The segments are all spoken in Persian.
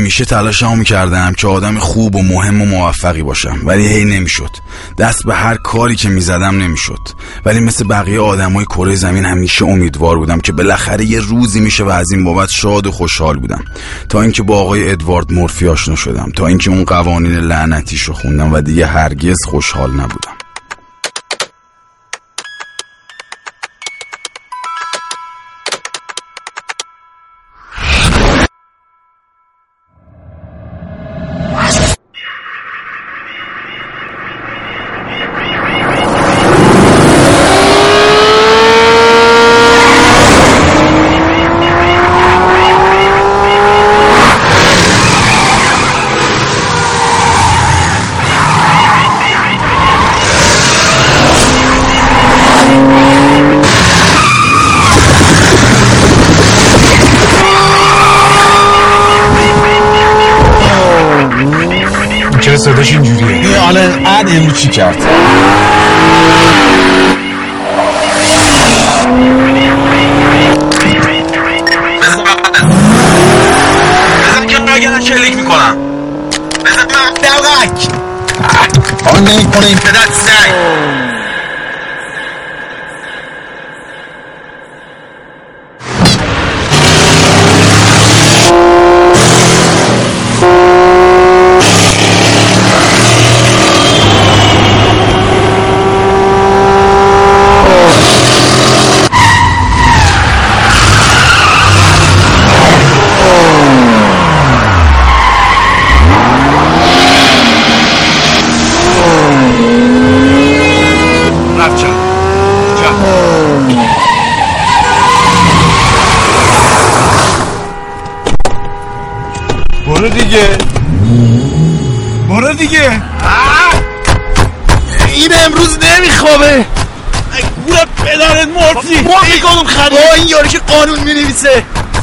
همیشه تلاشمو می‌کردم که آدم خوب و مهم و موفقی باشم ولی هی نمی‌شد. دست به هر کاری که می‌زدم نمی‌شد. ولی مثل بقیه آدمای کره زمین همیشه امیدوار بودم که بالاخره یه روزی میشه و از این بابت شاد و خوشحال بودم. تا اینکه با آقای ادوارد مورفی آشنا شدم تا اینکه اون قوانین لعنتیش رو خوندم و دیگه هرگز خوشحال نبودم.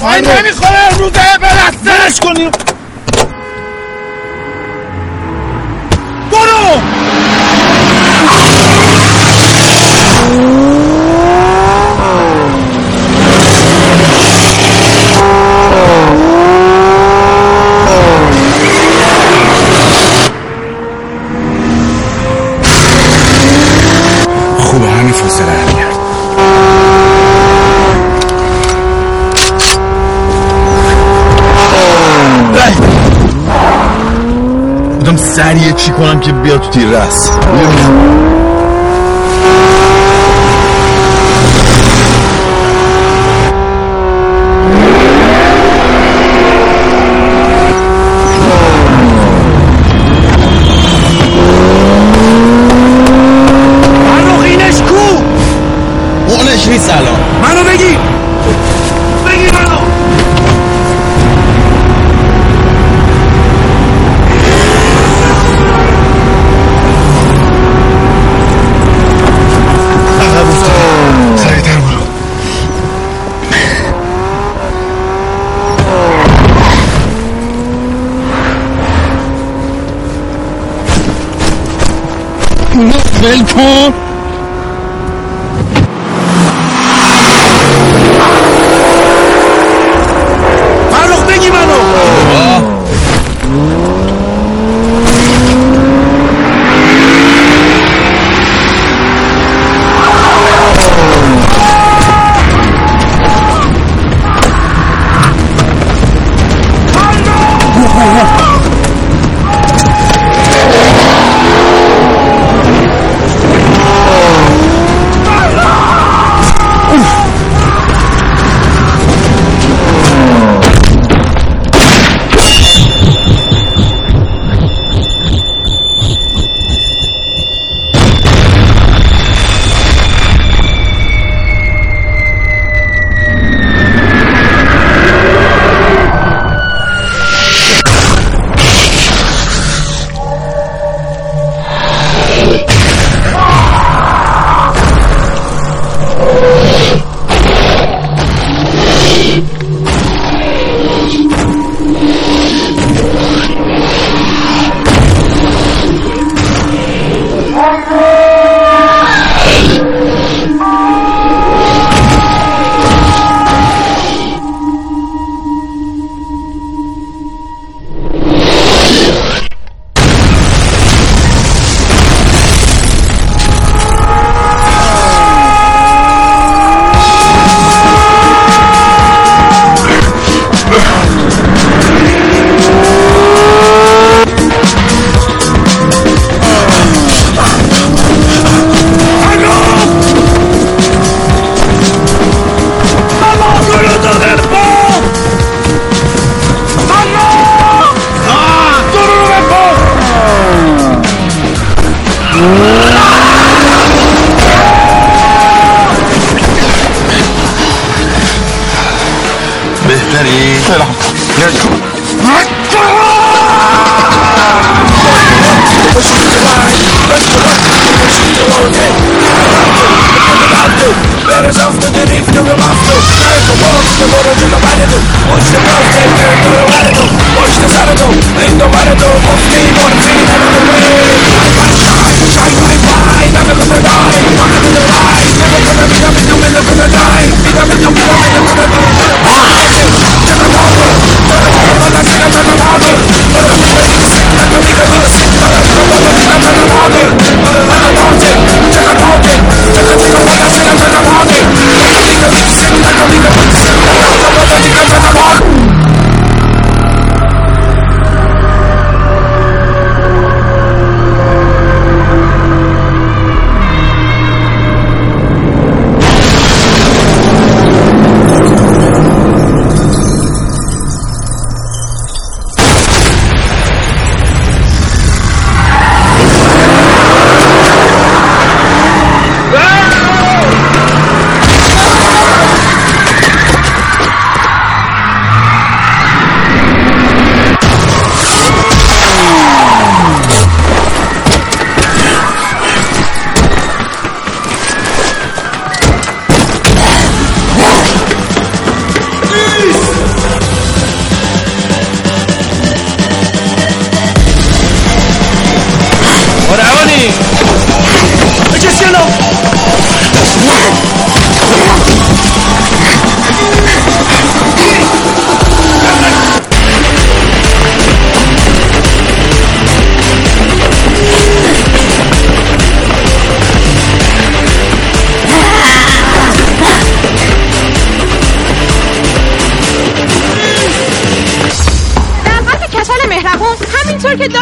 final you ول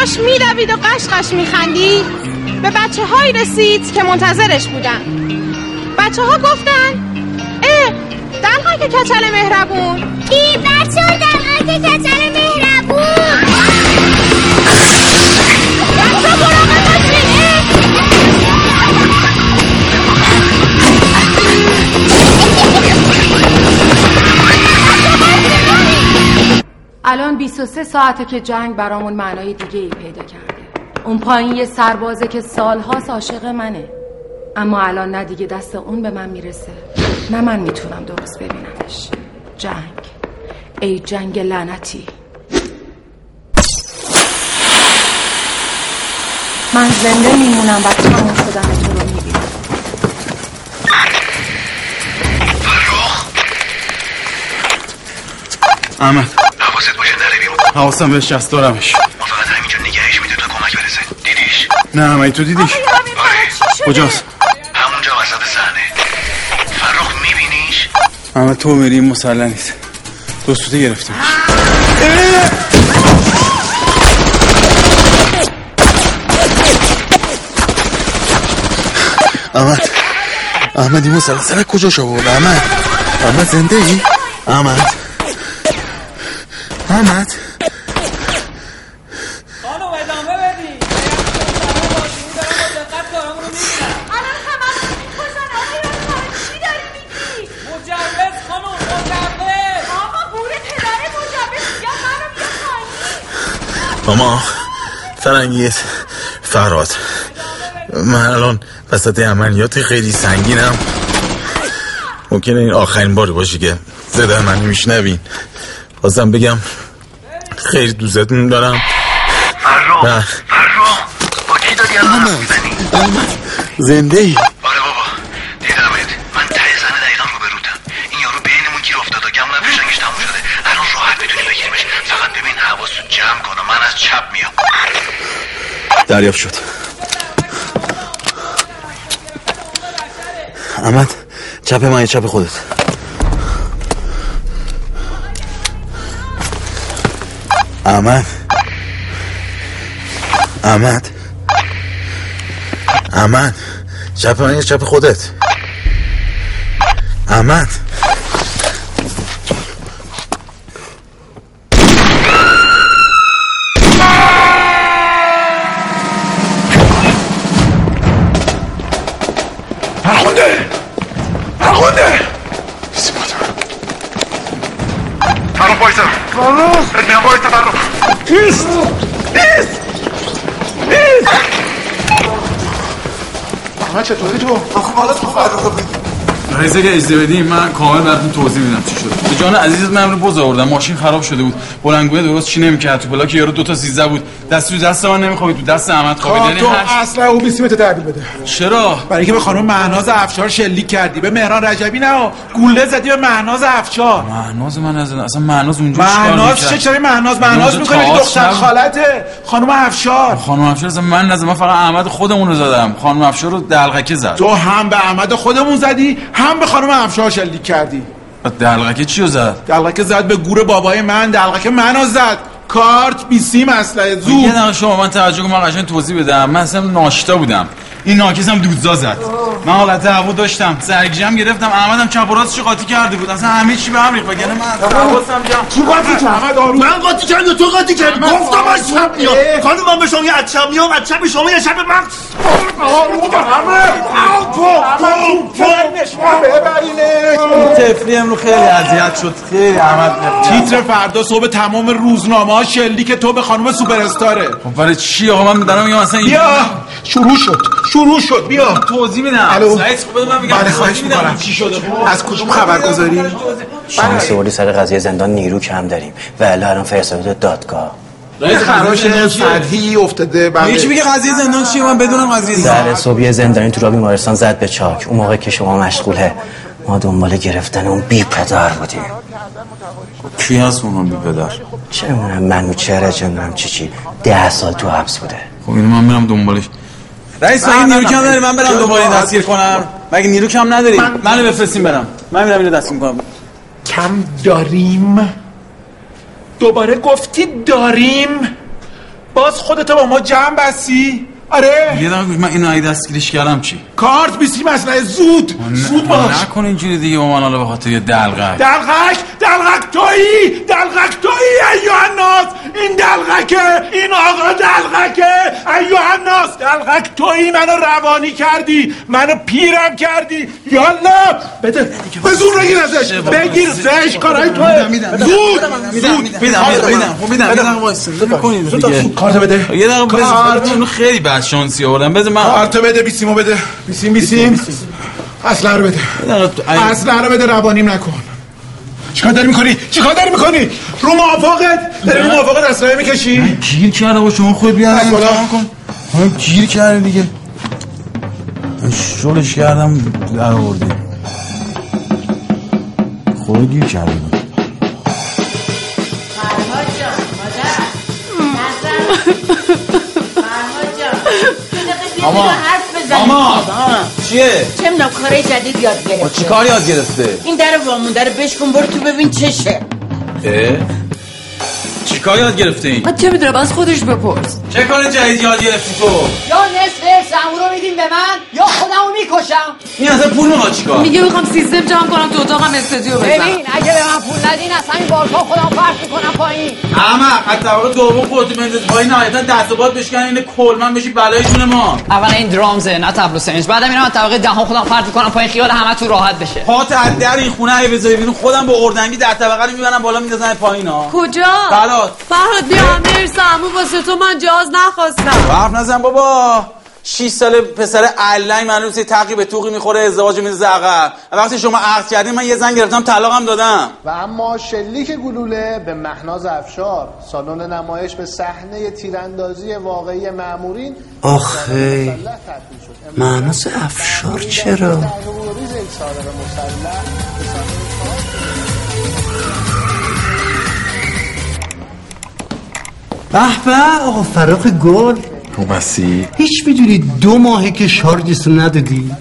داشت میدوید و قشقش میخندید. به بچه هایی رسید که منتظرش بودن. بچه ها گفتن اه که کچل مهربون. ای بچه ها که کچل مهربون. الان 23 ساعته که جنگ برامون معنای دیگه ای پیدا کرده. اون پایین یه سربازه که سالهاست عاشق منه. اما الان نه دیگه دست اون به من می‌رسه نه من می‌تونم درست ببینمش. جنگ. ای جنگ لعنتی. من زنده میمونم و تموم شدن تو رو می‌بینم. احمد. حواست باشه نره بیرون. حواسم بهش هست دارمش. ما فقط همینجا نگهش میده تا کمک برسه. دیدیش؟ نه احمد تو دیدیش. کجاست؟ همونجا وسط صحنه. فرخ میبینیش؟ احمد تو این مسلح نیست. دوستوته گرفتیمش احمد. احمد این مسئله سرک کجا شد احمد. احمد زنده ای؟ احمد. احمد خانم ادامه بدی. ماما فرنگیت فراد من الان وسط عملیات خیلی سنگینم. ممکنه این آخرین باری باشه که زده من میشنوین. خواستم بگم خیلی دوستتون دارم. فرخ نه. فرخ با کی داری الان حرف می‌زنی؟ احمد زنده ای؟ آره بابا. دیدمت. من ته زنه دقیقا رو بروتم این یارو بینمون گیر افتاد و گمونم فشنگش تموم شده. الان راحت می‌تونی بگیریمش. فقط ببین حواستو جمع کن و من از چپ میام. دریافت شد. احمد چپ من یا چپ خودت؟ احمد احمد احمد چپ من چپ خودت احمد فرخونده فرخونده فرخ بایسا میام با تفرق ایست ایست ایست احمد چطوری تو؟ حالا تفرق رئیس اجازه بدیم من کامل براتون توضیح میدم چی شده. به جان عزیزت من امروز بز آوردم. ماشین خراب شده بود. بلندگوی درست چی نمی‌کرد؟ تو بلاک یارو دو تا 13 بود. دست تو دست من نمیخوابید. تو دست احمد خوابید. یعنی تو هر اصلا او بیسیمت تحویل بده. چرا؟ برای اینکه به خانم مهناز افشار شلیک کردی. به مهران رجبی نه. گوله زدی به مهناز افشار. مهناز من از اصلا مهناز اونجا مهناز چه؟ چرا مهناز مهناز می‌کنه که دختر. خالته؟ خانم افشار. خانم افشار اصلا من نزدم. من فقط احمد خودمون رو زدم. خانم افشار رو دلغکه زد. تو هم به احمد خودمون زدی هم به خانم افشار شلیک کردی. دلغکه چی رو زد؟ دلغکه زد به گور بابای من دلغکه منو زد. کارت بیسیم اسلحه یه زود. دقیقه شما من توجه کنم من قشنگ توضیح بدم. من اصلا ناشتا بودم. این ناکس هم دودزا زد. من حالت هوا داشتم سرگیجم گرفتم. احمدم چپ و راستش قاطی کرده بود. اصلا همه چی به هم ریخت وگرنه من حواسم جمع کی قاطی کرد؟ احمد آروم من قاطی کردم تو قاطی کردی. گفتم از شب میام. خانم من به شما یه از شب میام از شب شما یه شب من آروم تفلی امرو خیلی اذیت شد. خیلی احمد تیتر فردا صبح تمام روزنامه ها شلیک تو به خانم سوپر استاره خب برای چی آقا؟ من دارم میگم اصلا این- بیا. شروع شد. شروع شد بیا. توضیح میدم. الو. خب بده من میگم بله خواهش می‌کنم. چی شده. از کدوم خبرگزاری شانس بردی سر قضیه زندان نیرو کم داریم و الا الان فرستاده دادگاه. رئیس خراش؟ سطحی افتاده بله. یکی میگه قضیه زندان چیه؟ من بدونم قضیه زندان. در صبحی زندانی تو را بیمارستان زد به چاک. اون موقع که شما مشغوله ما دنبال گرفتن اون بی پدر بودیم. کی هست اون بی پدر؟ چه منو چه می‌دونم چی چی. ده سال تو حبس بوده. خب اینو من میرم دنبالش. رئیس مگه نیرو کم نداری من برم دوباره این دستگیر کنم. مگه نیرو کم نداری منو بفرستیم برم. من میرم اینو دستگیر کنم کم داریم. دوباره گفتی داریم. باز خودتو با ما جمع بستی آره. یه دقیقه من اینو اگه دستگیرش کردم چی؟ کارت بیسیم اسلحه زود. زود باش. نکن اینجوری دیگه با من حالا به خاطر یه دلغک. دلغک؟ دلغک تویی؟ دلغک تویی ایوه الناس این دلغکه این آقا دلغکه. ایوه الناس دلغک تویی منو روانی کردی منو پیرم کردی. یالا بده به زور بگیر ازش. بگیر زش کارای توه. زود. زود. میدم میدم خب میدم یه دقیقه وایسا. نکنید دیگه. کارت بده. یه دقیقه کارت. بذار اونو خیلی بد شانسی آوردم. بذار من کارت بده بیسیمو بده. بیسیم بیسیم. اصلا رو بده. اصلا رو بده روانیم نکن. چیکار داری می‌کنی؟ چیکار داری می‌کنی؟ رو موافقت؟ داری رو موافقت اسلحه می‌کشی؟ گیر کرده و شما خود بیان از. امتحان کن. من گیر کرده دیگه. شلش کردم در آوردی. خود گیر کرده بود ماما ماما چیه؟ چه می‌دونم کارهای جدید یاد گرفته چی کار یاد گرفته؟ این در وامونده رو بشکن برو تو ببین چشه اه؟ چی کار یاد گرفته این؟ من چه می‌دونم از خودش بپرس چه کار جدید یاد گرفتی تو؟ یا نصف سمو رو میدیم به من؟ یا خودمو می‌کشم؟ این اصلا پول می‌خواد چیکار؟ میگه می‌خوام سیستم جمع کنم تو اتاقم استودیو بزنم. ببین اگه به من پول ندین از همین بالکن خودم پرت می‌کنم پایین. احمق از طبقه دوم خودتو بنداز پایین نهایتا دست و باد بشکن این کلمن بشی بلای جون ما. اول این درامزه نه تبلو سنج بعدم میرم از طبقه دهم خودم پرت می‌کنم پایین خیال همه تو راحت بشه. پات از در این خونه اگه بذاری بیرون خودم با اردنگی در طبقه رو می‌برم بالا میندازن پایین ها. کجا؟ بلات فرهاد بیا امیر سمو واسه تو من جاز نخواستم. حرف نزن بابا. 6 سال پسر علنگ معلوم سی تقی به توقی می‌خوره ازدواج میزه عقب وقتی شما عقد کردین من یه زن گرفتم طلاقم دادم. و اما شلیک گلوله به مهناز افشار. سالن نمایش به صحنه تیراندازی واقعی مامورین آخه مهناز افشار چرا؟ به صحنه به آقا فراق گل. تو بسی هیچ می‌دونی دو ماهه که شارژتو ندادی؟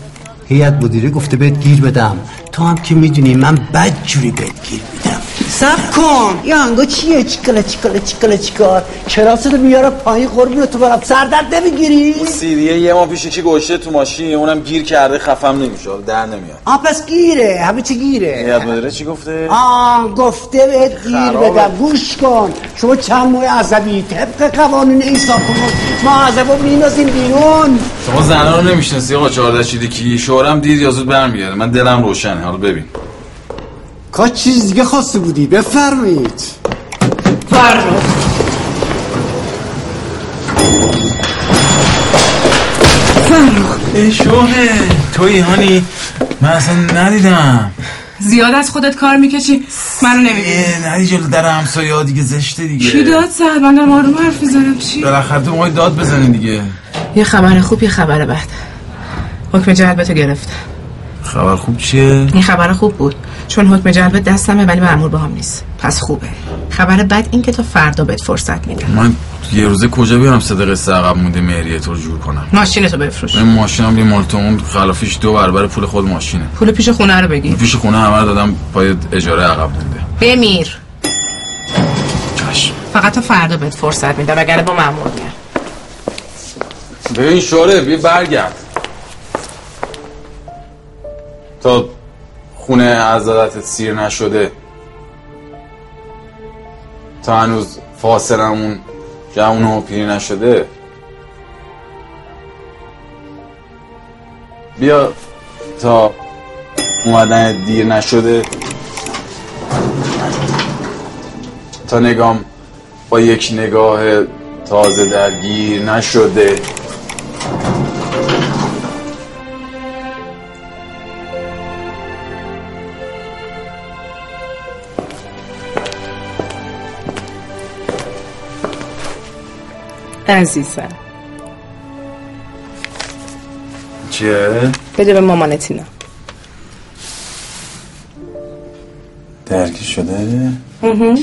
هیئت مدیره گفته بهت گیر بدم. تو هم که می‌دونی من بد جوری بهت گیر میدم. سب کن. یا انگا چیه؟ چیکالا چیکالا چیکالا چیکار؟ کراستو میاره پایین؟ قربونو تو برم. سردرد نمی‌گیری؟ سیریه یه ما پیش کی گوشه تو ماشین اونم گیر کرده خفم نمیشه. در نمیاد. آ پس گیره. همه چی گیره. هیئت مدیره چی گفته؟ آه گفته بهت گیر. بدم. گوش کن. شما چند ماه عصبی؟ طبق قوانین این ساختمون ما عذبو مینازیم بیرون. شما زنا رو نمی‌شناسی آقا 14 چیدی کی؟ شوهرم دیر یا زود برمیگرده. من دلم روشنه. حالا ببین. کاش چیز دیگه خواسته بودی بفرمایید. فرخ ای شوهه توی هانی؟ من اصلا ندیدم. زیاد از خودت کار می‌کشی؟ منو نمی‌بینی. اه، ندی جلو در همسایه ها دیگه زشته دیگه. کی داد زد من دارم آروم حرف می‌زنم. چی؟ بالاخره تو موقع داد بزنی دیگه. یه خبر خوب یه خبر بد. حکم جلبتو گرفت. خبر خوب چیه؟ این خبر خوب بود. چون حکم جلبت دستمه ولی مأمور با هم نیست. پس خوبه. خبر بد این که تا فردا بهت فرصت میدم. من یه روزه کجا بیارم صدق قصه عقب مونده مهریه تو رو جور کنم؟ ماشینتو بفروش. این ماشینم یه مال خلافیش دو برابر پول خود ماشینه. پول پیش خونه رو بگیر. پیش خونه همه رو دادم پای اجاره عقب مونده. بمیر. چشم. فقط تا فردا بهت فرصت میدم وگرنه با مأمور میام ببین شوره بیا برگرد. تا خونه عزادتت سیر نشده. تا هنوز فاصلمون جوون و پیری نشده. بیا تا اومدن دیر نشده. تا نگام با یک نگاه تازه درگیر نشده. عزیزم چیه؟ بده به مامانت اینا درگیر شده؟ فرخ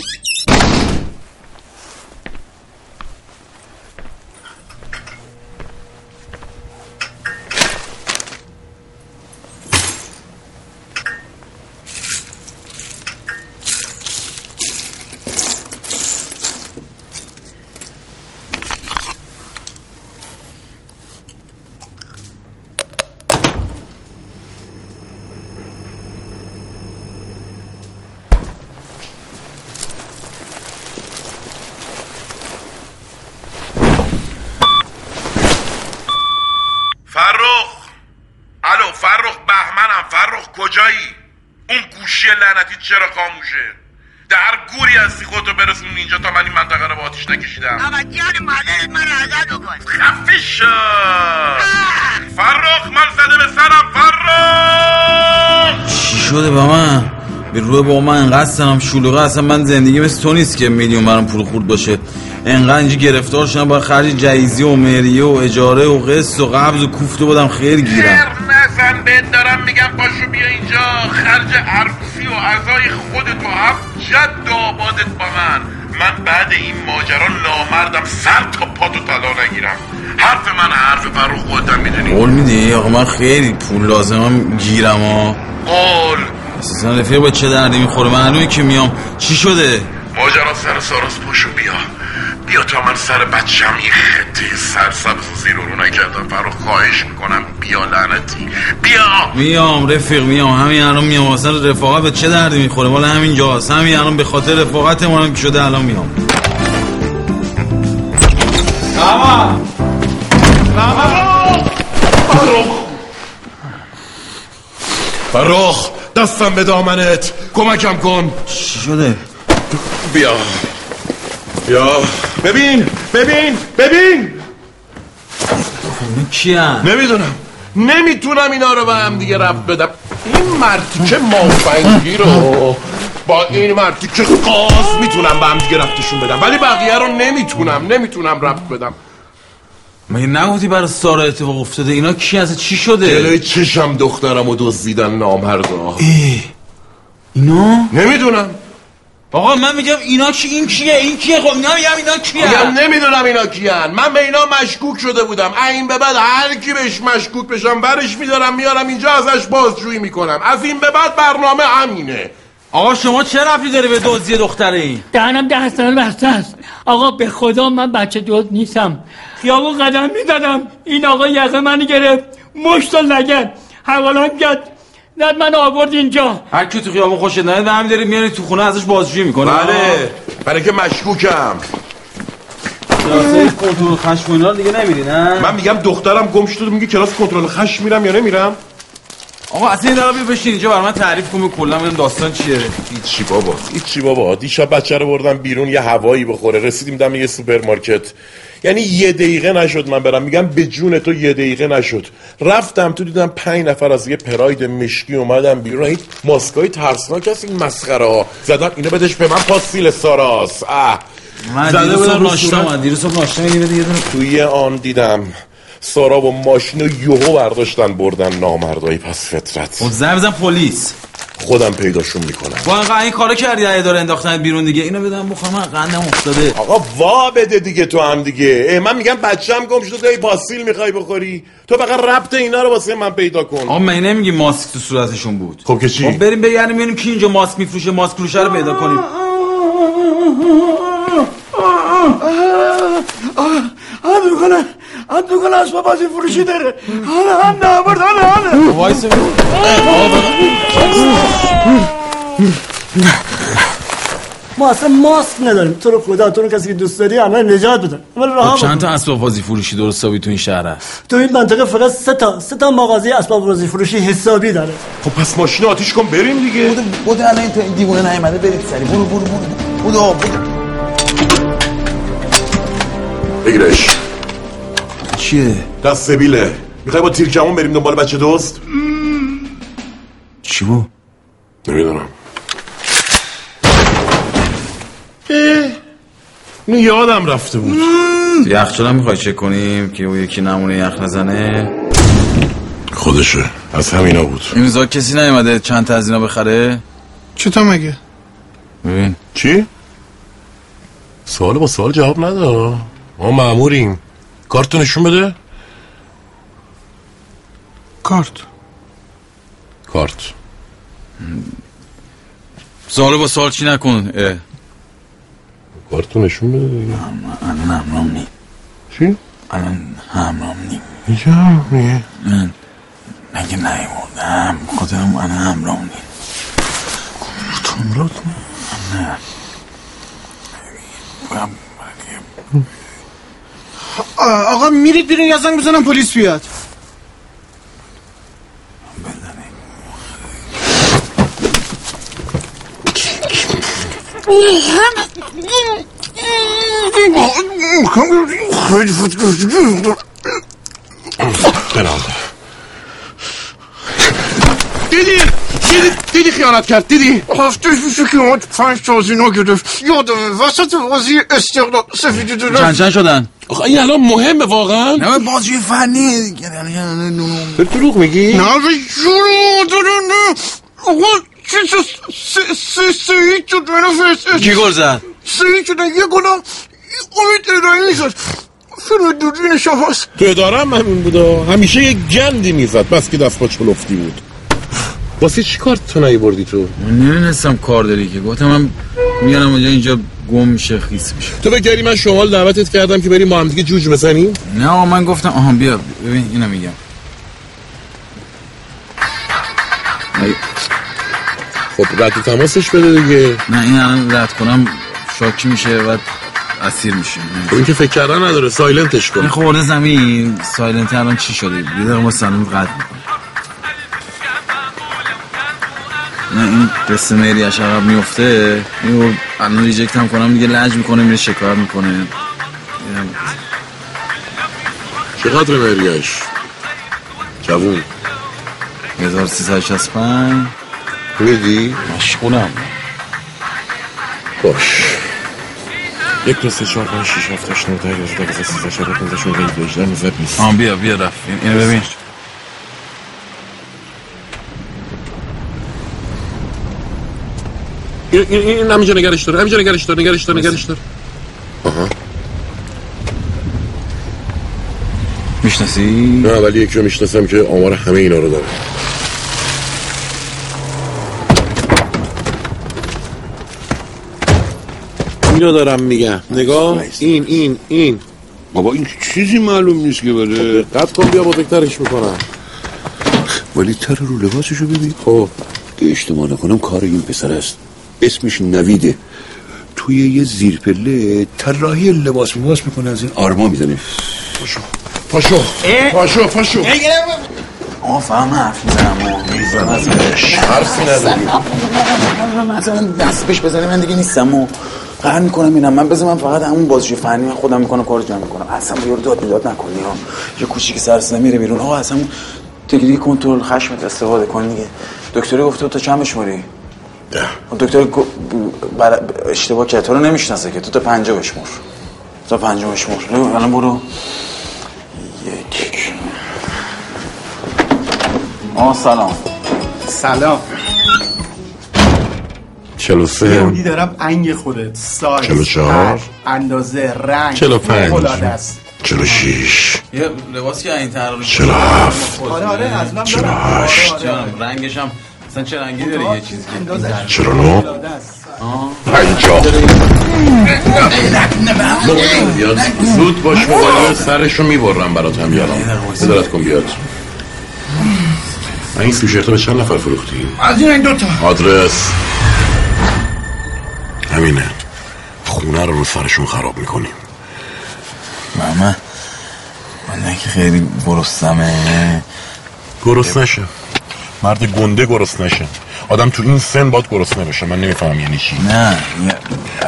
با من انقدر سنم شلوغه اصلا من زندگی مثل تو نیست که میلیون برام پول خورد باشه. انقدر اینجا گرفتار شدم با خرج جایزی و مهریه و اجاره و قسط و قبض و کوفته بودم خیلی گیرم. نزن بهت دارم میگم پاشو بیا اینجا. خرج عروسی و عزای خودت و هفت جد و آبادت با من. من بعد این ماجرا نامردم سر تا پاتو طلا نگیرم. حرف من حرف فرخ خودت می‌دونی. قول میدی؟ آقا من خیلی پول لازمم گیرم ها. قول. اساسا رفیق با چه دردی می‌خوره؟ معلومه که میام. چی شده؟ ماجرا سر ساراس پاشو بیا. بیا تا من سر بچم این خطه سرسبز و زیر رو نکردم. فرخ خواهش می‌کنم. بیا لعنتی. بیا. میام رفیق میام. همین الان میام. اصلا رفاقت به چه دردی می‌خوره؟ مال همین جاست. همین الان به خاطر رفاقت که شده الان میام. فرخ فرخ دستم به دامنت. کمکم کن. چی شده؟ بیا. بیا. ببین ببین ببین. کیان؟ نمی‌دونم. نمی‌تونم اینا رو به هم دیگه رفت بدم. این مرتیکه مافنگی رو؟ با این مرتیکه قاز می‌تونم به هم دیگه رفتشون بدم. ولی بقیه رو نمی‌تونم نمی‌تونم رفت بدم. مگه نگفتی برای سارا اتفاق افتاده؟ اینا کی هست چی شده؟ جلوی چشم دخترم رو دزدیدن نامردا. اینا؟ نمی‌دونم. آقا من میگم اینا کی این کیه؟ این کیه؟ خب اینا میگم اینا کیه؟ میگم نمی‌دونم اینا کیان. من به اینا مشکوک شده بودم. این به بعد هر کی بهش مشکوک بشم برش میدارم میارم اینجا ازش بازجویی می‌کنم. از این به بعد برنامه همینه آقا شما چه رفتی داری به دزدی دختره این؟ دهنم ده سال بسته است آقا به خدا من بچه دوز نیستم. خیابون قدم می‌زدم. این آقا یقه منو گرفت. مشت و لگن حوالم کرد. زد من آورد اینجا. هر کی تو خیابون خوشت نیاد به همین داری میاری تو خونه ازش بازجویی می‌کنه. بله. برای که مشکوکم. کلاسه کنترل خشم و اینا دیگه نمیری نه؟ من میگم دخترم گم شده میگه کلاس کنترل خشم میرم یا نمیرم؟ آقا اصلا این دقیقه بشین اینجا برای من تعریف کن کلا ببینم داستان چیه. هیچی بابا هیچی بابا. دیشب بچه رو بردم بیرون یه هوایی بخوره. رسیدیم دم یه سوپرمارکت. یعنی یه دقیقه نشد من برم. میگم به جون تو یه دقیقه نشد. رفتم تو دیدم پنج نفر از یه پراید مشکی اومدم بیرون. این ماسکای ترسناک هست این مسخره ها. زدم اینو بدش به من پاسیل ساراس. اه. من دیروز ناشتا. من دیروز ناشتا یه دونه توی آن دیدم. سارا و ماشین رو یهو برداشتن بردن نامردایی پس فطرت خب بزن پلیس خودم پیداشون می‌کنم با انقدر این کارو کردی اداره انداختن بیرون دیگه اینو بدم بخورم من قندم افتاده آقا وا بده دیگه تو هم دیگه اه، من میگم بچم گم شده دایی پاسیل می‌خوای بخوری تو فقط ربط اینا رو واسه من پیدا کن آقا من نمیگی ماسک تو صورتشون بود خب که چی خب بریم بگردیم ببینیم کی اینجا ماسک میفروشه ماسک فروشه رو پیدا کنیم هم می‌کنه هم می‌کنه اسباب بازی فروشی داره حالا هم نبرد حالا حالا ما اصلا ماسک نداریم تو رو خدا تو رو کسی که دوست داری همه نجات بدن ولی رها خب چند. تا اسباب بازی فروشی درست حسابی تو این شهر هست تو این منطقه فقط سه تا سه تا مغازه اسباب بازی فروشی حسابی داره خب پس ماشین آتیش کن بریم دیگه بودو بودو الان این تو این دیوونه نیومده برید سری برو برو برو بودو بگیرش چیه؟ دست سبیله می‌خوای با تیر کمون بریم دنبال بچه دوست؟ چی بود؟ نمی‌دونم. اینو یادم رفته بود. یخچال هم می‌خوای چک کنیم که اون یکی نمونه یخ نزنه؟ خودشه. از همینا بود. این روزا کسی نیومده چند تا از اینا بخره؟ چطور مگه؟ ببین. چی؟ سوال با سوال جواب نده. ما ماموریم کارتو نشون بده کارت کارت سوال با سوال چی نکن اه. کارتو نشون بده دیگه الان همرام نیم چی؟ الان همرام نیم اینجا میگه من مگه نیوردم خودم الان همرام نیم کامرات نه آقا میرید بیرون یا زنگ بزنم پلیس بیاد. برام دیدی؟ دیدی؟ دیدی خیانت کرد؟ دیدی؟ هفته پیش که اومد پنج تا گرفت. یادم وسط بازی استقلال سفیدی دادن چند شدن. آخه این الان مهمه واقعا. نه بازی فنی دیگه. تو دروغ میگی؟ نه نه آقا چی شد سه سه سه شد منو فرست کی گل زد؟ سه شدن یه گلم امید ارائه زد فیلم دوربین شفاست تو ادارم همین بودا همیشه یه گندی می‌زد. بس که دست با چلفتی بود. واسه چی کارت تو بردی تو؟ من نمی‌دونستم کار داری که. گفتم من میارم اونجا اینجا گم میشه خیس میشه. تو بگری من شمال دعوتت کردم که بریم با هم دیگه جوج بزنیم؟ نه آقا من گفتم آها بیا ببین اینو میگم. ای، خب رد تماسش بده دیگه. نه این الان رد کنم شاکی میشه و اسیر میشه خب این که فکر کردن نداره سایلنتش این کن خورده زمین سایلنت الان چی شده؟ یه دقیقه ما سلام قد می‌کنم نه این قصه مهریش عقب میفته اینو الان ریجکت هم کنم دیگه لج می‌کنه میره شکایت می‌کنه. چقدر مریش جوون. 1365 میدی؟ مشغولم. باش. یک دو سه چهار پنج شیش هفت هشت نه ده یازده دوازده سیزده چهارده پنجده شونزده هجده هجده نوزده بیست آن بیا بیا رفت. اینو ببین. این این همینجا نگرش داره همینجا نگرش داره نگرش داره نگرش داره. آها. می‌شناسی؟ نه ولی یکی رو می‌شناسم که آمار همه اینا رو داره. اینو دارم میگم. نگاه این این این. بابا این چیزی معلوم نیست که بره. قد کن بیا بزرگترش می‌کنم ولی تر رو لباسشو ببین. خب. اشتباه نکنم کار این پسر است. اسمش نویده. توی یه زیرپله طراحی لباس لباس می‌کنه از این آرما می‌زنه. پاشو. پاشو. پاشو پاشو. آقا فهم حرف می‌زنم. حرفی نداری مثلا دست پیش بزنی من دیگه نیستم. و قهر می‌کنم اینم. من بذار من فقط همون بازجوی فنی من خودم می‌کنم کارو جمع می‌کنم. اصلا یارو داد می‌داد نکنی ها یه کوچیک سرسنه میره بیرون. آقا اصلا تکنیک کنترل خشمت استفاده کن دیگه دکتری گفته تا چند بشماری؟ دکتر بر... اشتباه کرد. تو رو نمی‌شناسه که. تو تا پنجاه بشمر تا پنجاه بشمر نه، الان برو. یک. آه سلام. سلام. چلو سه. یهودی دارم انگ خودت. سایز چلو چهار. اندازه رنگ. چلو پنج. چلو شیش یه لباس که این تر چلو هفت. آره آره از من چلو دارم. هشت. آره، آره. رنگش هم مثلا چه رنگی داره یه چیزی که چلو نو بیاد زود باش موبایل سرشو می‌برم برات هم بیارم. ادارت کن بیاد. من این سوشرت به چند نفر فروختی؟ از این دوتا. آدرس. همینه. خونه رو رو سرشون خراب می‌کنیم. ماما من که خیلی گرستمه گرست نشه مرد گنده گرست نشه آدم تو این سن باید گرست نباشه من نمیفهم یعنی چی. نه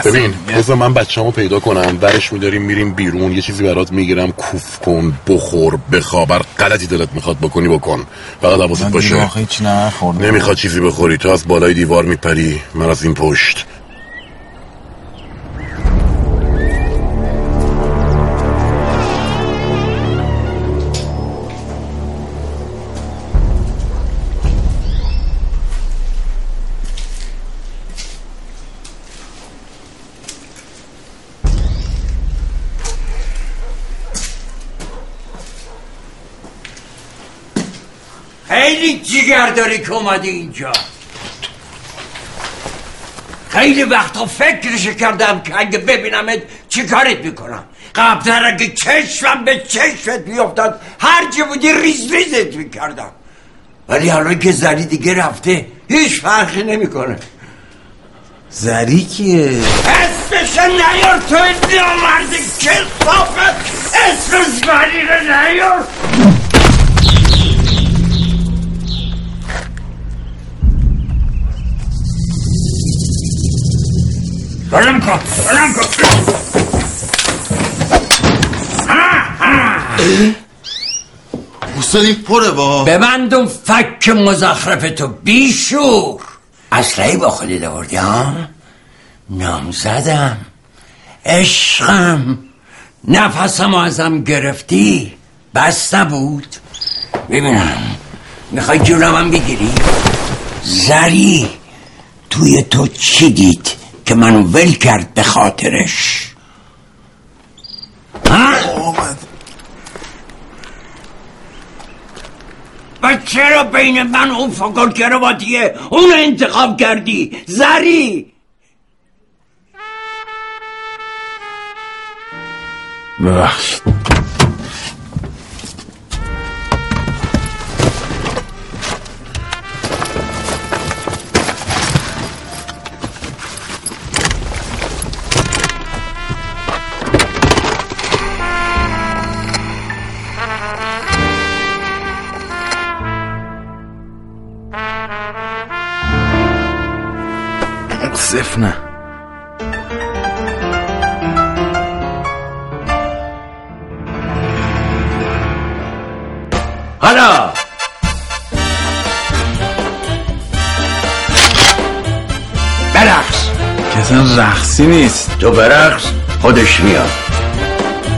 ببین بذار من بچه‌مو پیدا کنم. برش میداریم میریم بیرون. یه چیزی برات می‌گیرم. کوف کن بخور بخواب. هر غلطی دلت می‌خواد بکنی بکن. فقط حواست باشه. نمی‌خواد چیزی بخوری. تو از بالای دیوار میپری. من از این پشت. جیگر داری که اومدی اینجا؟ خیلی وقتا فکرش کردم که اگه ببینمت چی کارت می‌کنم؟ قبلتر اگه چشمم به چشمت بیفتاد هر چی بودی ریز ریزت می‌کردم. ولی حالا که زری دیگه رفته هیچ فرقی نمی‌کنه. زری کیه؟ اسمش نیار تو نامرد کسافت اسم زری رو نیار. کن بلم کن استاد این پره با. ببند اون فک مزخرف تو بیشور. اسلحه با خودت آوردی ها؟ نام زدم. عشقم. نفسم ازم گرفتی. بس نبود. ببینم. می‌خوای جونم هم بگیری؟ زری. توی تو چی دید؟ که منو ول کرد به خاطرش؟ و چرا بین من اون فکر کرواتیه؟ اون انتخاب کردی؟ زری! ببخشید. صفر نه. حالا. برقص. که اصلا رقصی نیست. تو برقص خودش میاد.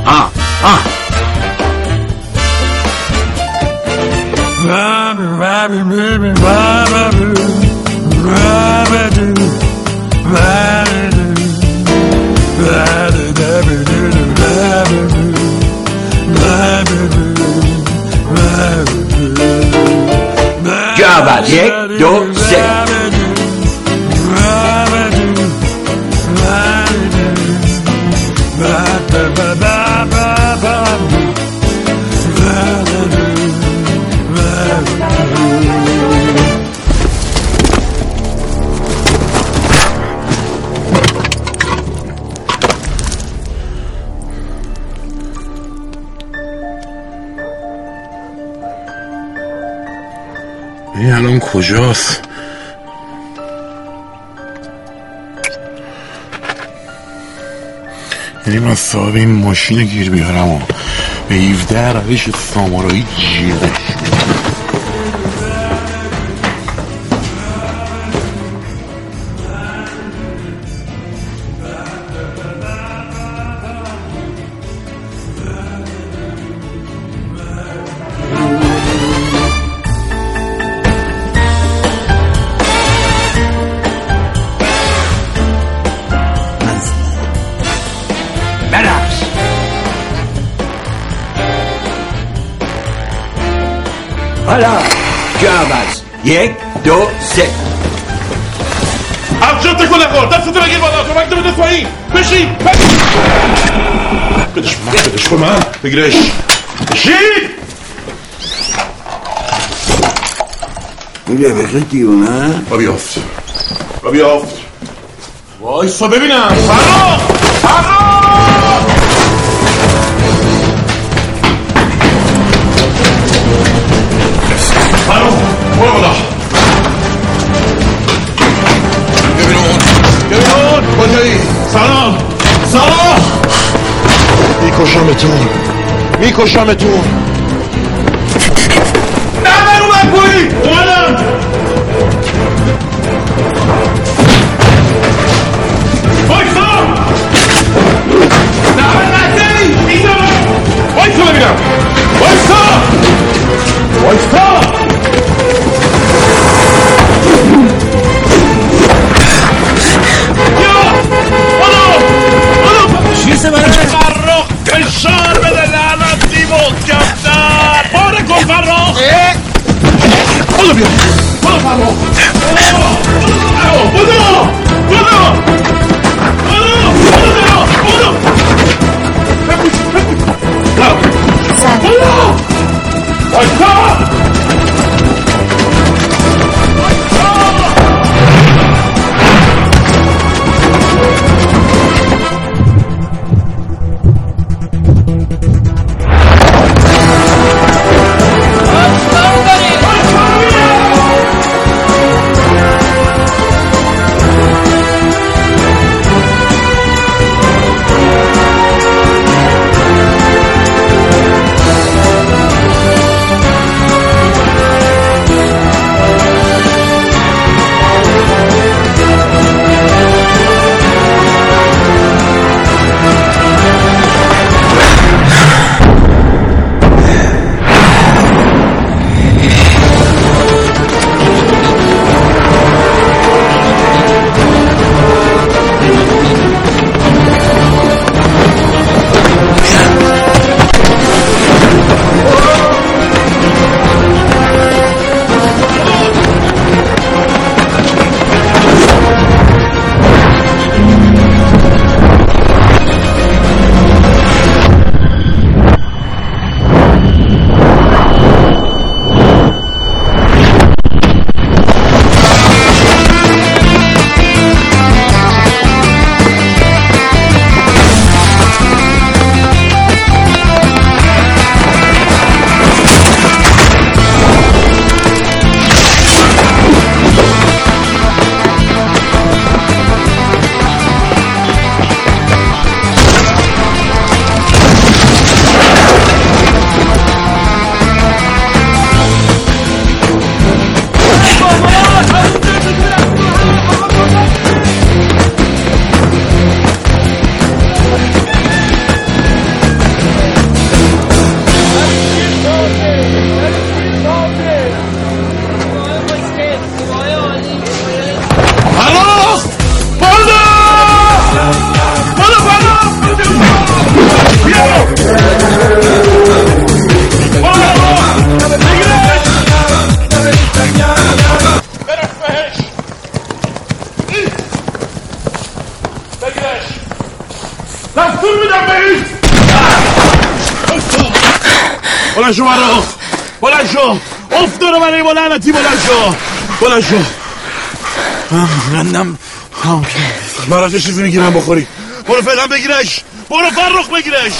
آه آه. جا اول یک دو سه این الان کجاست؟ یعنی من صاحب این ماشین گیر بیارم و به 17 روش سامارایی جیغش برقص بگیرش. بشین این رفقه دیونه با بیافت با بیافت وایسا ببینم. فرا فرا فرا برو کجایی؟ سلام سلام میکشمتون. میکشمتون. دستور میدم بهش بلند شو برا بلند شو. افتار من با لعنتی بلند شو. بلند شو. رندم. برات چیزی می‌گیرم بخوری. برو فعلا بگیرش. برو فرخ بگیرش.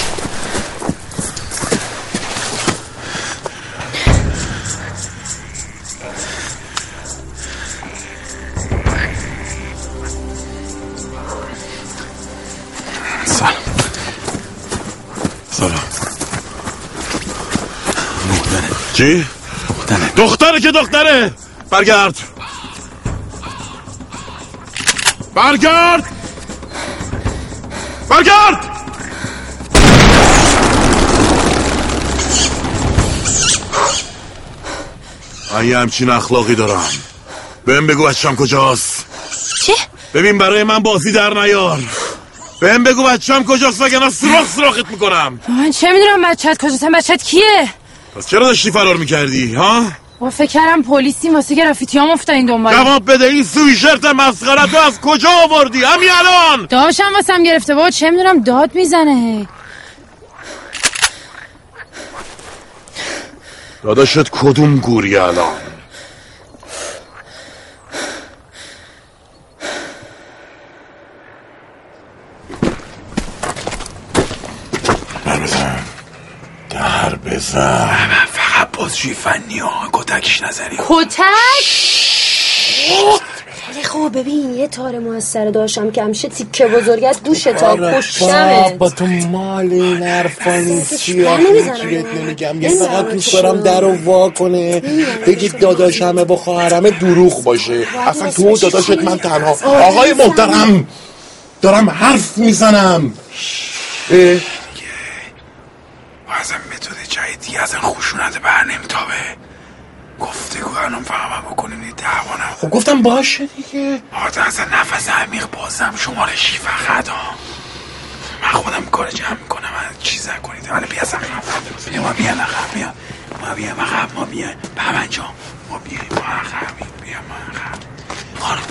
چی؟ دختره. که دختره. برگرد. برگرد. برگرد. من یه همچین اخلاقی دارم. بهم بگو بچم کجاست. چه؟ ببین برای من بازی در نیار. بهم بگو بچم کجاست وگرنه سراخ سراخت می‌کنم. من چه می‌دونم بچت کجاست؟ بچت کیه؟ پس چرا داشتی فرار می‌کردی ها؟ با فکر کردم پلیسی واسه گرافیتی هم افتادین دنبال. جواب بده این سویشرت مسخره تو از کجا آوردی؟ همین الان! داشتم واسم گرفته با چه می‌دونم داد می‌زنه. هی داداشت کدوم گوری الان؟ بزن من فقط بازجوی فنی ها کتکش نزنی کتک؟ خیلی خوب ببین یه تار موثر داشتم که همیشه تیکه بزرگ از دوش تا کشتمت. با تو مال این حرفا نیستی در آخه؟ نمی‌زنم. هیچی بهت نمیگم. یه. فقط دوست دارم در رو وا کنه. بگی داداشمه با خواهرمه دروغ باشه. اصلا تو داداشت من تنها. آقای محترم دارم حرف می‌زنم. از این متد جدیدی از این خشونت بر نمیتابه. گفتگو الان فهمم بکنیم این دعوانم. خب گفتم باشه دیگه. آده از این نفس عمیق بازم شمارشی فقط ها. من خودم کار جمع می‌کنم من چیز نکنید. ولی بیا از عقب بیا ما بیا عقب بیا. ما بیا عقب ما بیا. بهمن جان ما بیا ما عقب بیا ما عقب خانم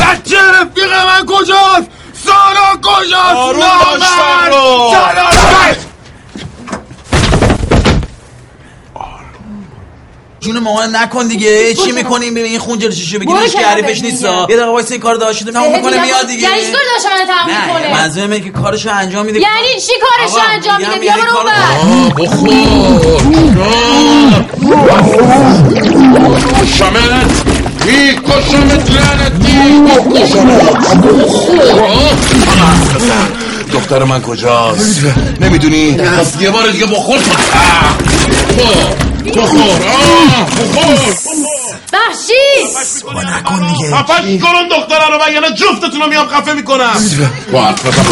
بچه رفیق من کجاست؟ سارا کجاست؟ آروم فرخ. سارا. جون مامان نکن دیگه. چی می‌کنیم؟ ببین این خون جلوی شیشه بگیری برو کنار حریفش نیست. یه دقیقه وایس این کار داشته تموم می‌کنه میاد دیگه. یعنی چی کار داشتم من تموم نه کنه منظورم اینه که کارشو انجام میده. یعنی چی کارشو انجام میده؟ بیا برو کار- اونور شمت میکشمت لعنتی دختر من کجاست؟ نمی‌دونی؟ پس یه بار دیگه بخور. بخور. بخور. بخشی بابا نکن دیگه. خفش دختره رو وگرنه جفتتون رو میام خفه می‌کنم. با حرف بزن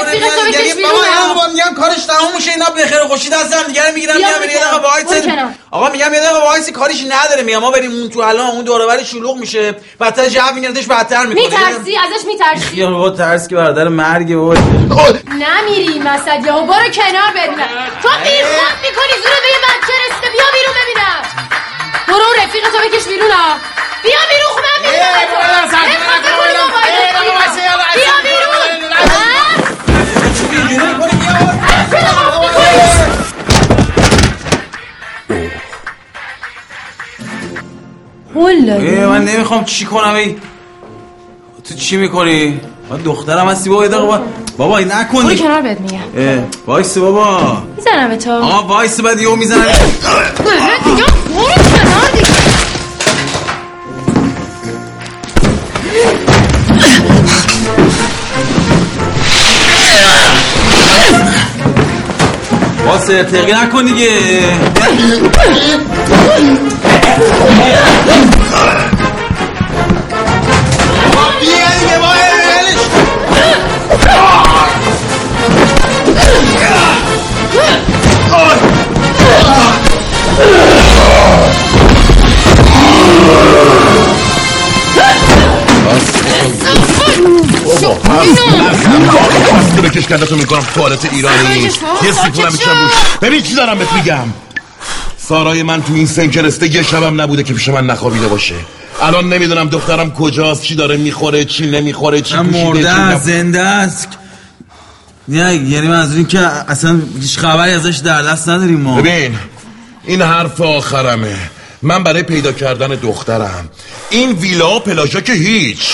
رفیق تو بکش بیرون بابا اینا با میگم کارش تموم میشه اینا به خیر خوشی دست هم دیگه میام برو یه دقیقه. وایس. آقا میگم یه دقیقه وایس کاریش نداره. میگم ما بریم اون تو الان اون دور و بر شلوغ میشه. بدتر جو میگردش بدتر می‌کنه. میترسی؟ ازش میترسی؟ یا بابا ترس که برادر مرگ بابا. نمیری مسد یا برو کنار ببینم. تو بیخود می‌کنی زور به یه بچه رسیده. بیا بیرون ببینم. برو اون رفیق تو بکش بیرون ها بیا بیرون خب من بگیرم. بیا بیرون؟ ای من نمی‌خوام چی کنم ای. تو چی می‌کنی؟ من دخترم هستی بابا دقیقه با- بابا برو نکنی. کنار بهت میگم. وایس بابا. می‌زنم به تو. آقا وایس بعد یهو می‌زنم. واسه تقی نکن دیگه. تو بکش کندتو می‌کنم توالت ایرانی یه سیپونم میشم روش. ببین چی دارم بهت میگم. سارای من تو این سن که رسته یه شبم نبوده که پیش من نخوابیده باشه. الان نمی‌دونم دخترم کجاست چی داره می‌خوره چی نمی‌خوره چی مرده است، زنده است. نه یعنی منظور این که اصلا هیچ خبری ازش در دست نداریم ما. ببین این حرف آخرمه. من برای پیدا کردن دخترم. این ویلا و پلاژا که هیچ.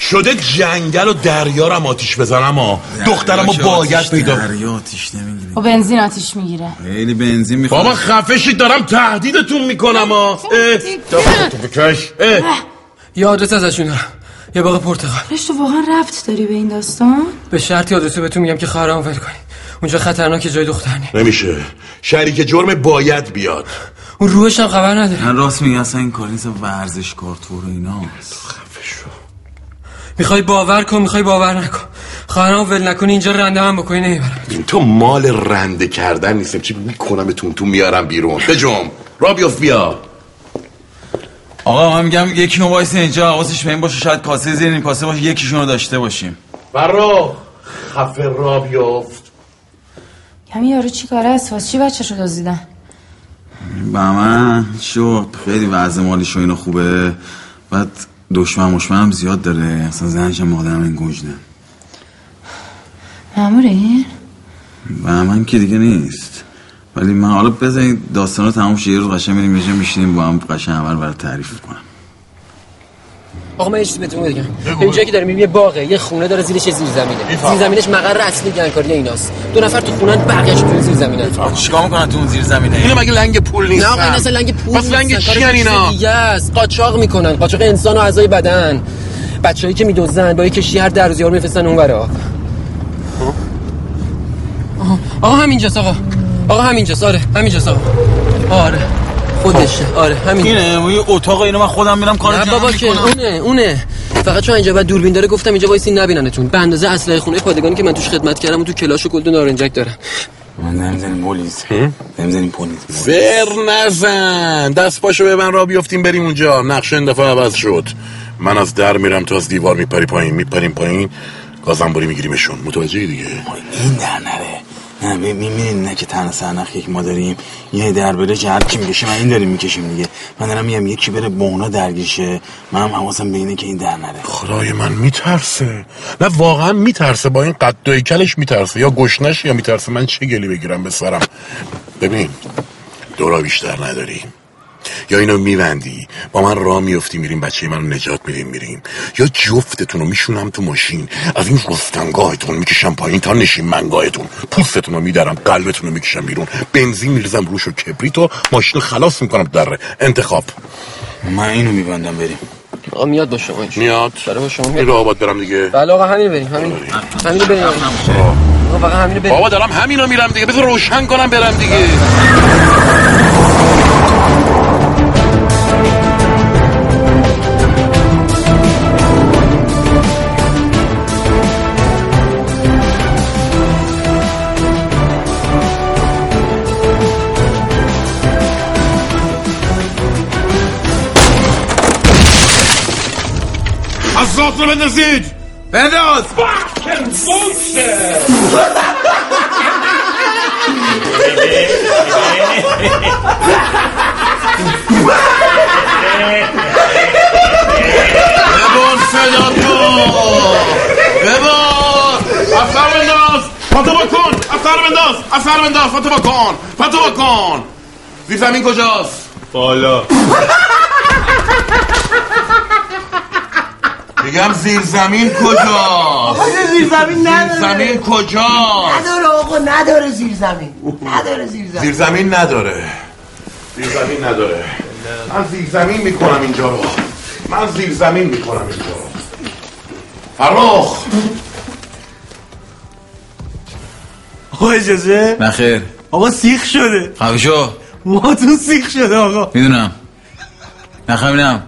شده جنگل و دریا رو هم آتیش بزنم ها دخترم رو باید پیدا دریا آتیش نمی‌گیره و بنزین آتیش می‌گیره. خیلی بنزین می‌خواد. بابا خفه شید دارم تهدیدتون می‌کنم ها تو بکش. یه آدرس ازشون یه باغ پرتقال تو واقعا ربط داری به این داستان؟ به شرطی آدرسو بهتون میگم که خواهرام ول کنی اونجا خطرناکه جای دختر نی نمیشه شریک جرم باید بیاد. اون روحش هم خبر نداره. من راست میگه اصلا این کار نیست. ورزش کار تو رو اینا. می‌خوای باور کن می‌خوای باور نکن. خواهرام ول نکنی اینجا رنده هم بکنی نمی‌برم. این تو مال رنده کردن نیستم. چی می‌کنم تون؟ تو میارم بیرون. بجم را بیفت بیا. آقا من میگم یکی وایس اینجا. حواسش به این باشه. شاید کاسه زیر این کاسه باشه. یکیشون رو داشته باشیم. فرخ خفه را بیفت همین یارو چی کاره است؟ واسه چی بچه رو دزدیدن؟ با من شو خیلی وضع مالیش و اینا خوبه. بعد دشمن مشمن هم زیاد داره. اصلا زنش هم مادرم این گوجنه مامور این و من که دیگه نیست. ولی من حالا بذارید داستان رو تمام شه. یه روز قشنگ میریم یه میشینیم با هم قشنگ اول برای تعریف کنم. آقا من یه چیزی بهتون بگم. جایی که داریم میریم یه باغه یه خونه داره زیرش زیر زمینه زیر زمینش مقر اصلی گنگکاری ایناست. دو نفر تو خونن بقیه‌اش تو زیر زمینه چیکار می‌کنن تو اون زیر زمینه اینو مگه لنگ پول نیستن نه آقا اصلا لنگ پول پس لنگ. چی کار اینا؟ قاچاق می‌کنن. قاچاق انسان و اعضای بدن. بچه‌ای که میدوزن با یه کشتی هر در روز یارو میفرستن اونورا. آها. آقا همینجاست آقا. آقا همینجاست. آره همینجاست آقا. آره. خودشه. آره همین. اینه یه اتاق اینو من خودم میرم کار نه بابا که اونه اونه. فقط چون اینجا بعد دوربین داره گفتم اینجا وایسین نبیننتون. به اندازه اسلحه خونه پادگانی که من توش خدمت کردم و تو کلاش و گلد و نارنجک دارم. من نمی‌زنیم پلیس. نمی‌زنیم پلیس. فر نزن. دست پاشو به من را بیفتیم بریم اونجا. نقشه این دفعه عوض شد. من از در میرم تو از دیوار میپری پایین. میپریم پایین. گازنبوری میگیریمشون متوجهی دیگه؟ این در نره. نه می‌بینین نه که تنها سرنخ یک ما داریم یه در بره که هر کی می‌کشه من این داریم می‌کشیم دیگه. من دارم میگم یکی بره با اونا درگیشه من هم حواسم به اینه که این در نره. خدای من میترسه. نه واقعا میترسه. با این قد و کلش میترسه. یا گشنش یا میترسه. من چه گلی بگیرم به سرم؟ ببین دورا بیشتر نداریم یا اینو میبندی؟ با من راه میفتی میریم بچه منو نجات میدیم میریم. یا جفتتون رو میشونم تو ماشین. از این رستنگاهتون می‌کشم پایین تا نشین منگاهتون. پوستتون رو میدارم قلبتون رو می‌کشم بیرون. بنزین میریزم روش و کبریت و ماشین رو خلاص می‌کنم دره انتخاب. من اینو میبندم بریم. آقا میاد با شما میاد. داره با شما این میاد رو آباد برم دیگه. بله آقا همین بریم همین. همین بریم. آقا. آقا فقط همین بریم. بابا دارم همینو میرم دیگه. بذار روشن کنم برم دیگه. رو بندازید. بنداز. ببان صدا تو. ببان اثر بنداز. پاتو بکن. اثر بنداز. اثر بنداز. پاتو بکن. پاتو بکن. زیر زمین کجاست؟ بالا. میگم زیر زمین کجاست؟ آقا زیر زمین نداره. زمین کجاست؟ نداره آقا نداره زیر زمین نداره زیر زمین زیر زمین نداره. زیر زمین نداره. من زیر زمین می‌کنم اینجا رو. من زیر زمین می‌کنم اینجا رو. فرخ! آقا اجازه؟ نخیر آقا سیخ شده. خفه شو موهاتون سیخ شده آقا. می‌دونم. نخمینم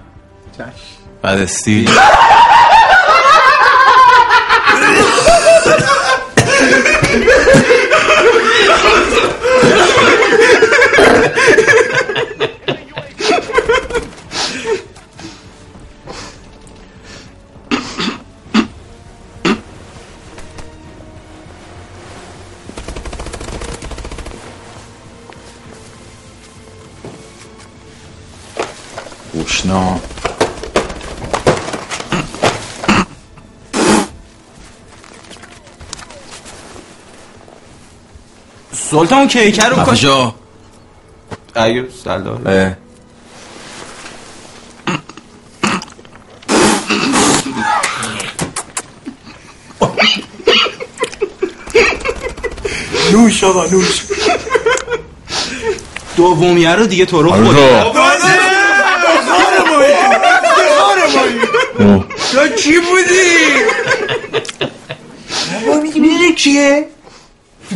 بعد استی سلطان کیکر رو کاش کجا؟ ایو سلام. نوش آقا نوش. دومیه رو دیگه تو رو آره. خود آره. آره. تو چی بودی؟ بابا میگی میره کیه؟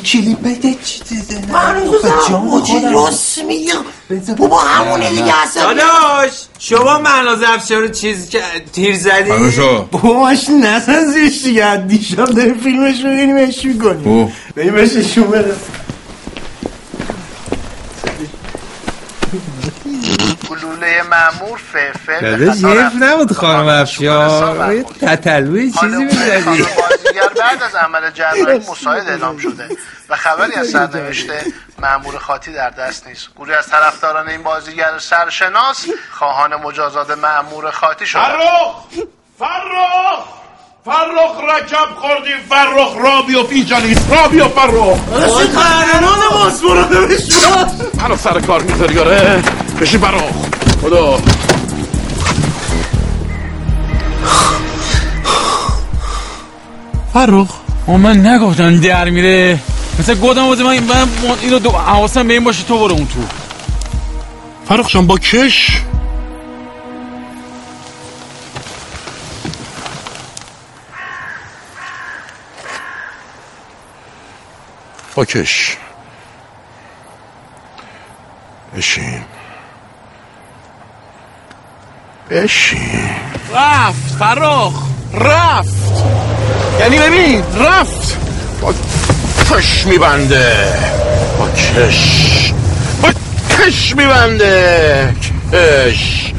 کلیپت چی دیده من خودم. راست میگم بابا همونه دیگه اصلا داداش شما مهناز افشار رو چیز که تیر زدی؟ پروشو. بابا ماشین نسن زیش دیگه دیشب داریم فیلمش رو ببینیم اش می‌کنیم. او. بریم بششون برم گلوله معمور خطا حیف رفت. نبود خانم افشار یه تتلوی چیزی می‌زدی. بازیگر بعد از عمل جراحی مساعد اعلام شده و خبری از سرنوشت معمور خاطی در دست نیست. گروهی از طرفداران این بازیگر سرشناس خواهان مجازات معمور خاطی شده فرخ! فرخ! فرخ رکب خوردی فرخ را بیفت اینجا نیست را بیفت فرخ قهرمان ماسپوراده بشما منو سر کار می‌ذاری آره؟ بشی فرخ. خدا. فرخ اون من نگفتم در میره. مثل گودم بازی من من اینو دو حواسم به این باشه تو برو اون تو. فرخ جان با کش. با کش. بشین. بشین. رفت فرخ رفت. یعنی ببین رفت. با کش میبنده. با کش با کش میبنده. کش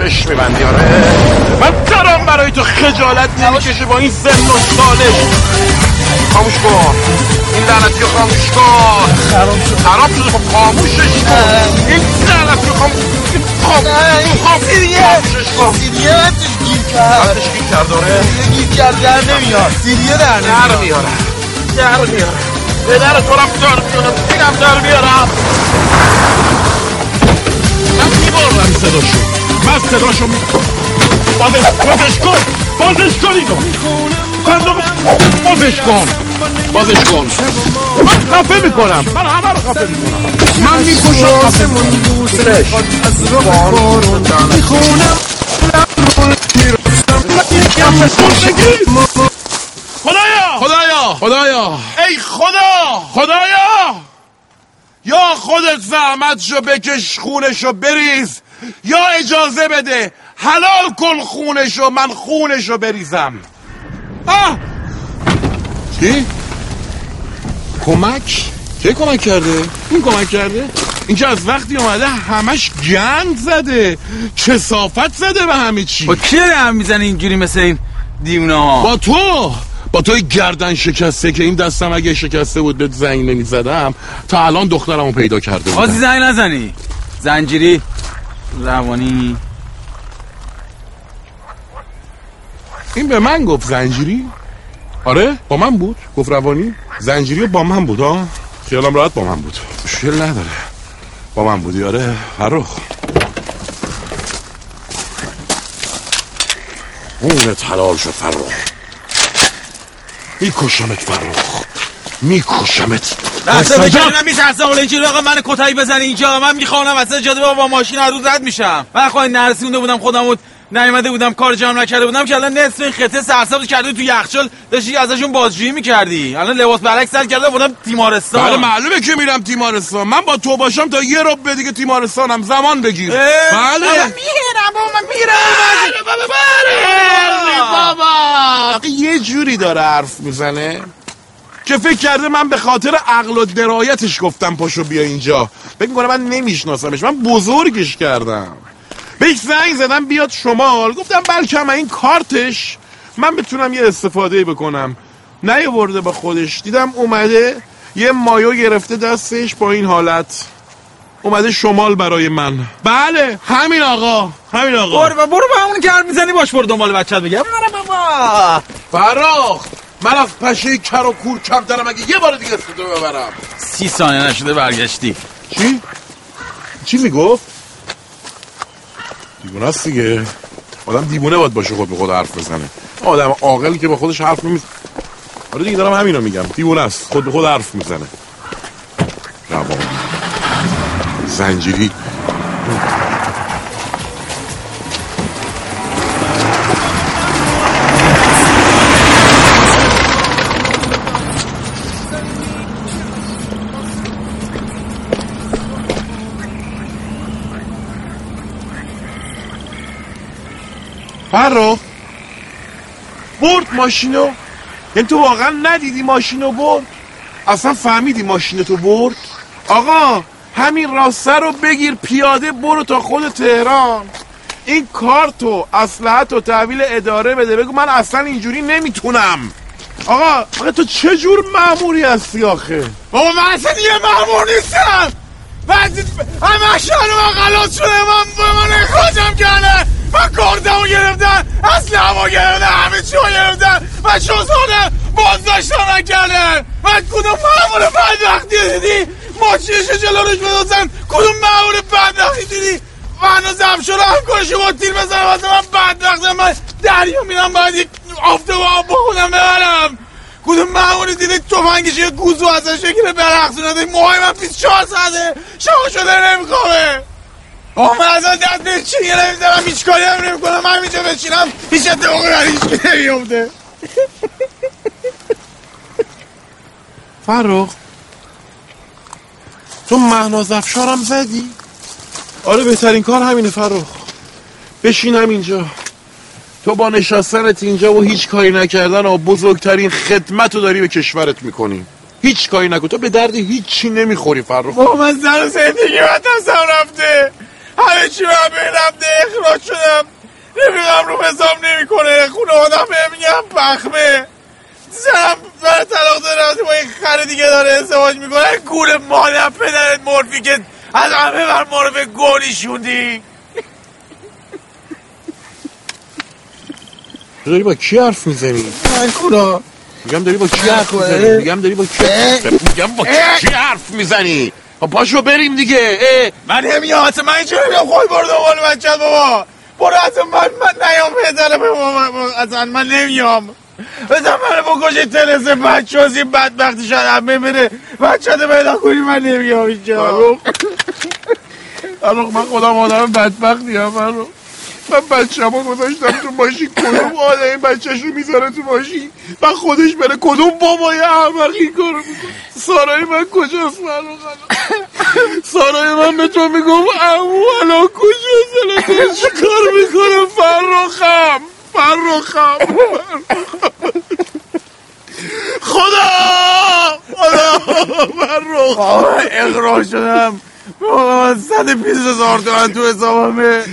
کش میبندی آره. من دارم برای تو خجالت نمی‌کشه با این سن و سالش. خاموش کن. این لعنتی رو خاموش کن. خراب شده خب خاموشش کن. این رو خاموش خاموشش کن سیریه وقتش گیر کرد وقتش گیر کرد آره گیر کرد در نمیاد سیریه در در میاره در میاره به در تو رفت در میارم اینم در میارم من میبارم من صداشو می بازش بازش کن بازش کن اینو صندوق بازش کن بازش کن. من خفه می‌کنم. من همه رو خفه می‌کنم. من می‌کشم خفه می‌کنم. خدایا! خدایا. خدایا. ای خدا! خدایا. یا خودت زحمتشو بکش خونشو بریز. یا اجازه بده حلال کن خونشو من خونشو بریزم. آه! چی؟ کمک؟ چه کمک کرده؟ این کمک کرده؟ این که از وقتی اومده همش گند زده کسافت زده به همه چی با کی داری هم می‌زنی اینجوری مثل این دیونه ها با تو با توی گردن شکسته که این دستم اگه شکسته بود بهت زنگ نمی‌زدم تا الان دخترمو پیدا کرده بازی بودم زنگ نزنی زنجیری روانی این به من گفت زنجیری آره؟ با من بود؟ گفت روانی؟ زنجیری با من بود ها خیالم راحت با من بود. مشکل نداره. با من بودی آره. فرخ خونت حلال شد فرخ میکشمت فرخ میکشمت. لحظه بکنی من میترسم ولی اینجوری آقا من کتایی بزنی اینجا. من می‌خوانم وسط جاده با, با ماشین هر روز رد میشم. من خواهی نرسونده بودم خودم بود نیومده بودم کار جمع نکرده بودم که الان نصف این خطه سرسبز کرده تو یخچال. داشتی ازشون بازجویی می‌کردی. الان لباس برعکس سر کرده بودم تیمارستان. بله معلومه که میرم تیمارستان. من با تو باشم تا یه رب دیگه تیمارستانم. زمان بگیر. بله. میرم بابا من میرم. بابا. بابا یه جوری داره حرف می‌زنه که فکر کرده من به خاطر عقل و درایتش گفتم پاشو بیا اینجا. فکر می‌کنه من نمیشناسمش. من بزرگش کردم. بهش زنگ زدم بیاد شمال. گفتم بلکه من این کارتش من بتونم یه استفاده بکنم. نیاورده با خودش. دیدم اومده یه مایو گرفته دستش با این حالت. اومده شمال برای من. بله همین آقا. همین آقا. برو برو با اون که حرف می‌زنی باش برو دنبال بچت بگم برو بابا. فراخ من از پشه کر و کور کم دارم. اگه یه بار دیگه اسمتو ببرم. سی ثانیه نشده برگشتی. چی؟ چی می‌گفت؟ دیوونه است دیگه. آدم دیوونه باید باشه خود به خود حرف بزنه. آدم عاقل که با خودش حرف نمیز آره دیگه دارم همینو میگم. دیوونه است. خود به خود حرف می‌زنه. روان زنجیری. فرخ برد ماشینو یعنی تو واقعا ندیدی ماشینو برد. اصلا فهمیدی ماشینتو برد. آقا همین راسته رو بگیر پیاده برو تا خود تهران. این کارتو اسلحت و تحویل اداره بده. بگو من اصلا اینجوری نمی‌تونم. آقا آقا تو چه جور مأموری هستی آخه؟ بابا من اصلا یه مأمور نیستم. من همه شهر من غلاط شده من به من اخراجم کرده. من کاردمو گرفتن هوا گرفتن همه چی گرفتن من شوزانه بازداشتم نکردن من کدوم مأمور بدبختی دیدی؟ ماشینش جلو روش بدازن کدوم مأمور بدبختی دیدی؟ و زمشور همکارش با تیر بزنم واسه من بدبختم من دریا میرم باید یک آفته با آب بخونم ببرم. کدوم مأموری دیده تفنگش یه گوزو ازش بگیره برقصونه موهای من 24 ساعته شاق شده نمیخوامه آه من از آن دست به چی؟ نمی‌زنم هیچ کاری هم نمی کنم من اینجا بچینم. هیچ اتفاقی برای هیچ که نمیفته فرخ تو مهناز افشارم زدی؟ آره بهترین کار همینه فرخ بشینم اینجا تو با نشستنت اینجا و هیچ کاری نکردن و بزرگترین خدمت رو داری به کشورت می‌کنی. هیچ کاری نکن. تو به درد هیچی نمی‌خوری فرخ بابا من سر زندگی من رفته. همه چی من بین رفته اخراج شدم. رفیقم رو حساب نمی‌کنه. خونه آدم بهم میگم پخمه زنم برای طلاق داره با این خر دیگه داره ازدواج می‌کنه گول مادر پدرت مرفی که از همه بر ما رو به گولی شوندی داری با کی حرف می‌زنی؟ من کونا میگم داری با کی حرف می‌زنی؟ میگم داری با کی میگم با کی حرف می‌زنی؟ پاشو بریم دیگه. اه. من نمیام اصلا من اینجا نمیام. خواهی برو دنبال بچه بابا. برو اصلا من من نیام پدرم اصلا من نمیام. بزن منو بکشی تلس بچه هاست این بدبختی شد همه بره بچه ده پیدا کنی من نمیام اینجا. فرخ من خودم آدم بدبختی هم فرخ من بچه ما گذاشتم تو ماشین کدوم آدم این بچهش رو می‌ذاره تو ماشین؟ و خودش بره کدوم بابای احمقی کارو می‌کنه؟ سارای من کجاست فرخ سارای من به تو میگم امو الان کجاست الان چی کار می‌کنه فرخم فرخم خدا! خدا فرخ اقراج شدم. من صد بیست هزار تو حسابمه.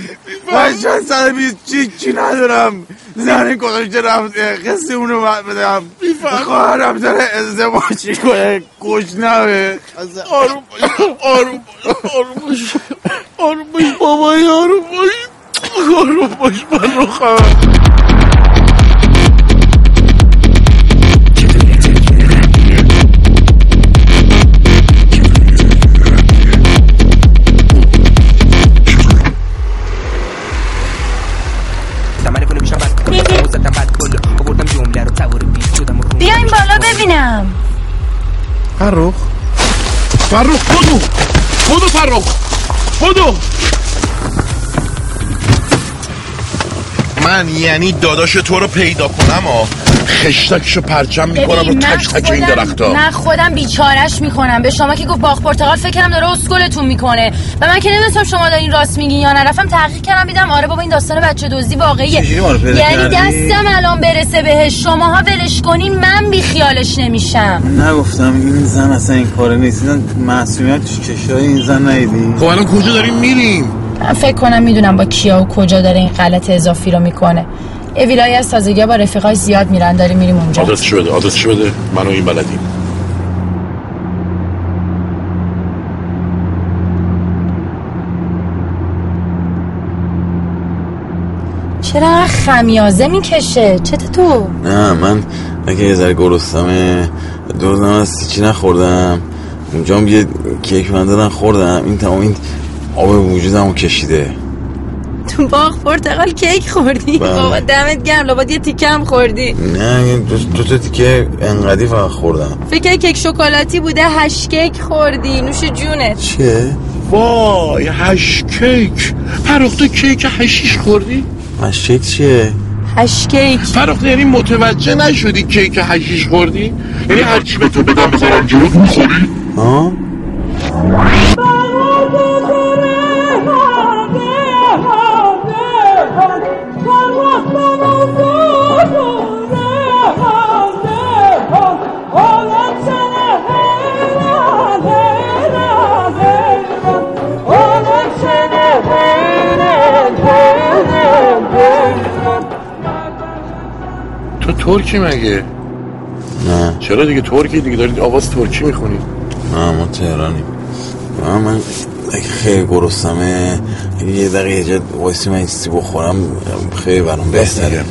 من چند صد بیست چی ندارم زنی گذاشته رفت. قصه اونو بدم. خواهرم داره ازدواجی کنه گشنمه آروم باش آروم آروم باش آروم باش بابای آروم باش آروم باش فرخم بیاین فرخ. فرخ بدو بدو فرخ بدو. من یعنی داداش تو رو پیدا کنم و خشتکشو پرچم می‌کنم رو تک تک این خودم- درختا من خودم بیچارش می‌کنم. به شما که گفت باغ پرتقال فکرم داره اسکلتون می‌کنه. و من که نمی‌دونستم شما دارین راست میگین یا نرفتم تحقیق کردم دیدم آره بابا این داستان بچه دزدی واقعیه. یعنی کردی؟ دستم الان برسه بهش. شماها ولش کنین من بیخیالش نمیشم. نگفتم این زن اصلا این کاره نیست. این معصومیت چشای این زن نیدی؟ خب الان کجا داریم میریم؟ فکر کنم می‌دونم با کیا و کجا داره این غلط اضافی رو می‌کنه. یه ویلایی از تازگی با رفیقای زیاد میرن داریم میریم اونجا. آدرسشو بده؟ آدرسشو بده؟ منو این بلدیم. چرا خمیازه می‌کشه؟ چته تو؟ نه من اگه یه ذره گرسنمه دو روزم از چی نخوردم. اونجا هم یه کیک من دادن خوردم. این تمام این آب وجودمو کشیده. تو باغ پرتقال کیک خوردی بله. بابا دمت گرم لابد یه تیکه هم خوردی نه دو, دو تا تیکه انقدی فقط خوردم فکر کیک شکلاتی بوده hash cake خوردی نوش جونت چیه؟ وای hash کیک فرخ تو کیک حشیش خوردی؟ هشیک چیه؟ هشکیک فرخ یعنی متوجه نشدی کیک هشیش خوردی؟ یعنی هرچی به تو بدم بذارم جلوت می‌خوری؟ ها؟ تو ترکی مگه؟ نه. چرا دیگه ترکی دیگه؟ دارید آواز ترکی می‌خونی؟ نه ما تهرانیم. من من اگه خیلی گرسنمه اگه یه دقیقه یه جا وایسی من چیزی بخورم خیلی برام بهتره.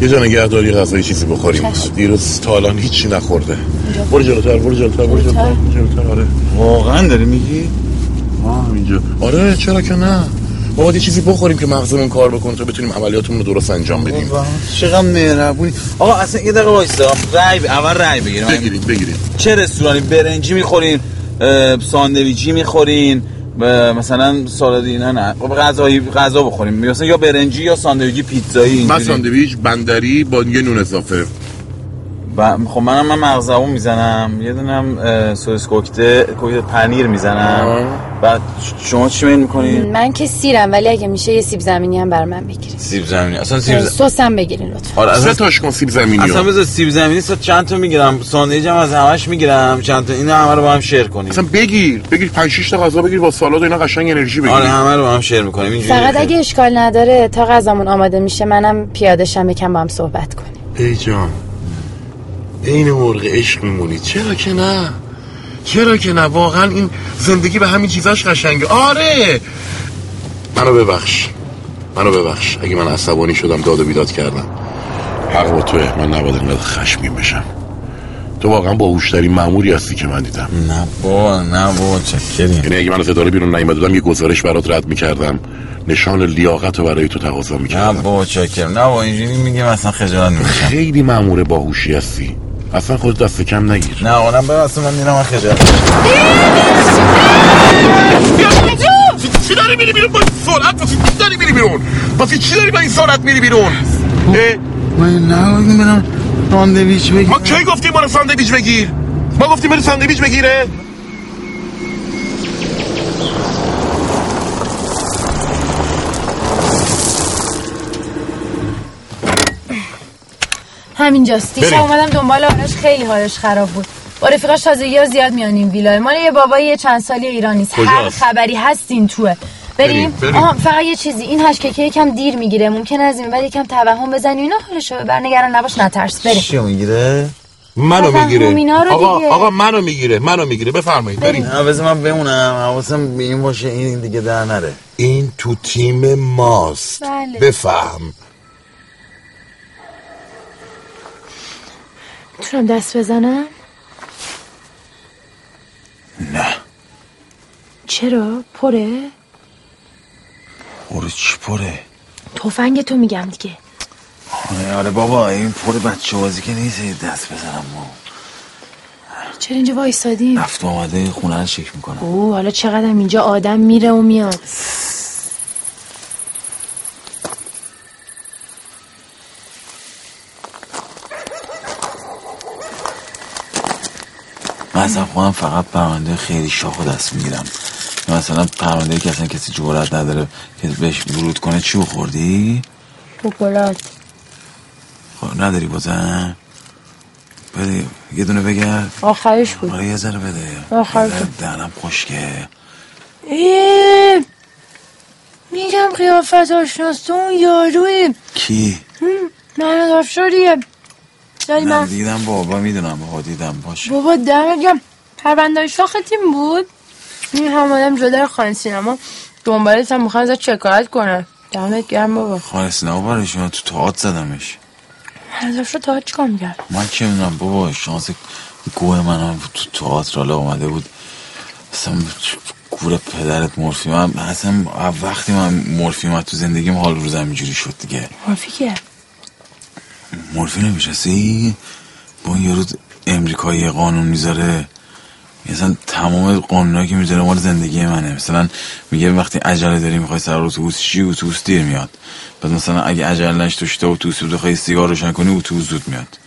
یه جا نگهداری غذایی چیزی بخوریم. دیروز تا الان هیچی نخورده. برو جلوتر برو جلوتر برو جلوتر برو جلوتر. آره. واقعا داری میگی؟ آه اینجا. آره چرا که نه؟ باید یه چیزی بخوریم که مغزمون کار بکنه تا بتونیم عملیاتمون رو درست انجام بدیم. چقدر مهربونی. آقا اصلا یه دقیقه وایسا. رای ب... اول رای بگیریم. بگیرید بگیرید چه رستورانی؟ برنجی می‌خورین ساندویچی می‌خورین مثلا سالاد اینا نه. خب غذایی غذا بخوریم. مثلا یا برنجی یا ساندویچی پیتزایی من. ساندویچ بندری با یه نون اضافه. ب... خب منم من مغزمون می‌زنم. یه دونم سس کوکته کوکته پنیر می‌زنم. بعد شما چی میل می‌کنین من که سیرم ولی اگه میشه یه سیب زمینی هم بر من بگیرید. سیب زمینی؟ اصلا سیب زمینی سسم بگیرین لطفا. آره سه تاش کن سیب زمینی اصلا بذار سیب زمینی سه چند تا می‌گیرم ساندویچ هم از همش می‌گیرم چند تا اینو همه رو با هم شیر کنیم. اصلا بگیر بگیر 5 6 تا غذا بگیر با سالاد و اینا قشنگ انرژی بگیر آره همه رو با هم شیر می‌کنیم اینجوری فقط اگه اشکال نداره تا غذامون آماده میشه منم پیاده شم یکم با هم صحبت کنیم. ای جان این مرغ عشق میمونی؟ چرا که نه؟ چرا که نه؟ واقعا این زندگی به همین چیزاش قشنگه. آره! منو ببخش. منو ببخش. اگه من عصبانی شدم داد و بیداد کردم. حق با توه. من نباید اینقدر خشمگین بشم. تو واقعا باهوشترین ماموری هستی که من دیدم. نه بابا نه بابا چکریم. یعنی اگه من از اداره بیرون بودم یه گزارش برات رد می‌کردم. نشان لیاقت رو برای تو تقاضا نه می‌کردم بابا چکریم. نه بابا اینجوری میگیم اصلا خجالت می‌کشم خیلی مامور باهوشی هستی. اصلا خودت دست کم نگیر. نه اونم ببین اصلا من میرم من خجالت چی داری میری بیرون؟ با این سرعت واسه چی داری میری بیرون؟ واسه چی داری با این سرعت میری بیرون؟ اه؟ من نه برم ساندویچ بگیر ما کی گفتیم برو ساندویچ بگیر؟ ما گفتیم برو ساندویچ بگیره. همینجاست. دیشب. اومدم دنبال آرش خیلی حالش خراب بود. با رفیقاش تازگی ها زیاد میان این ویلای مال یه بابای یه چند سالی ایرانیست هر؟ خبری هست این توه. بریم, بریم، بریم. آها فقط یه چیزی. این هشککه یکم دیر می‌گیره. ممکن از این بعد یکم توهم بزنی. اینا حالشو ببر نگران نباش نترس. بریم. چی می‌گیره؟ منو می‌گیره. آقا دیگه. آقا منو می‌گیره منو می‌گیره. بفرمایید بریم. نه بذار من بمونم. حواسم به این باشه این دیگه در نره. این تو تیم ماست. بله. بفهم. می‌تونم دست بزنم؟ نه. چرا؟ پره؟ برو چی پره؟ تفنگ تو میگم دیگه. آره آره بابا این پر بچه بازی که نیست دست بزنم ما. چرا اینجا وایسادیم رفت آمده خونه رو چک می‌کنم. اوه حالا چقدر اینجا آدم میره و میاد. اصلا خودم فقط پرونده خیلی شاخ و دست می‌گیرم مثلا پرونده که اصلا کسی جورت نداره که بهش ورود کنه چی خوردی؟ شکلات خب نداری بازم بده یه دونه بگرد آخرش بود آره یه ذره بده آخر بده. بود. دهنم خشکه میگم قیافت آشناس تو اون یاروی کی؟ من افشاریه داری من دیدم بابا می‌دونم بابا دیدم باشه. بابا دمت گم پرونده شاخ تیم بود. این هم آدم جدا خانه سینما. دنبالت هم می‌خوان ازت شکایت کنه دمت گرم بابا. خالص نه برای شما تو تاعت زدمش. ازش رو تا چیکار می‌کرد؟ من که می‌دونم بابا شانس گوه من هم تو تئاتر اومده بود. اصلا گور پدرت مورفی من اصلا وقتی من مورفی اومد تو زندگیم حال روزم اینجوری شد دیگه. مورفی که مورفی نمیشستی با اون یارو امریکایی قانون می‌ذاره. مثلا تمام قانونا که می‌ذاره مال زندگی منه. مثلا میگه وقتی عجله داری می‌خوای سر اتوبوس چی؟ اتوبوس دیر میاد. بعد مثلا اگه عجله نش تو اتوبوس بود بخوای سیگار روشن کنی اتوبوس زود میاد.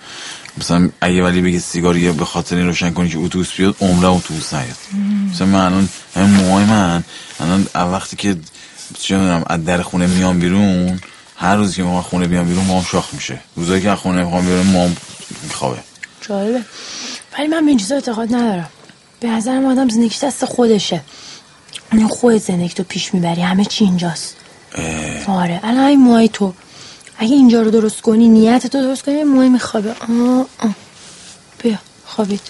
مثلا اگه ولی بگه سیگار یه به خاطر این روشن کنی که اتوبوس بیاد عمره اتوبوس نیاد. مثلا من الان موهای من الان وقتی که چه می‌دونم از در خونه میام بیرون هر روز که ما خونه بیام بیرون مام شاخ میشه. روزایی که خونه می‌خوام بیرون مام میخوابه. جالبه. ولی من به این چیزا اعتقاد ندارم. به نظر من آدم زندگیش دست خودشه. اون خودت زندگی تو پیش می‌بری. همه چی اینجاست. آره. الان این موهای تو. اگه اینجا رو درست کنی نیت تو درست کنی موهای میخوابه. آه آه. بیا خوابید.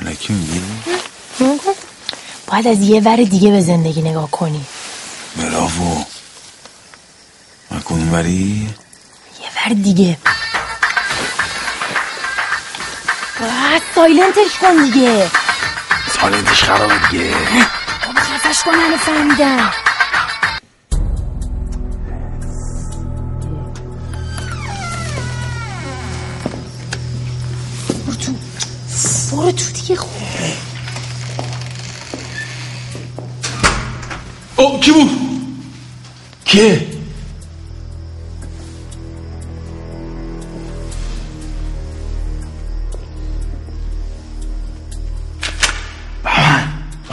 الکی میگی؟ باید از یه ور دیگه به زندگی نگاه کنی. براوو من کدوم وری؟ یه ور دیگه. باید سایلنتش کن دیگه. سالنتش خرابه دیگه. بابا خفش کن همه فهمیدن برو تو. برو تو دیگه خوب او کی بود؟ که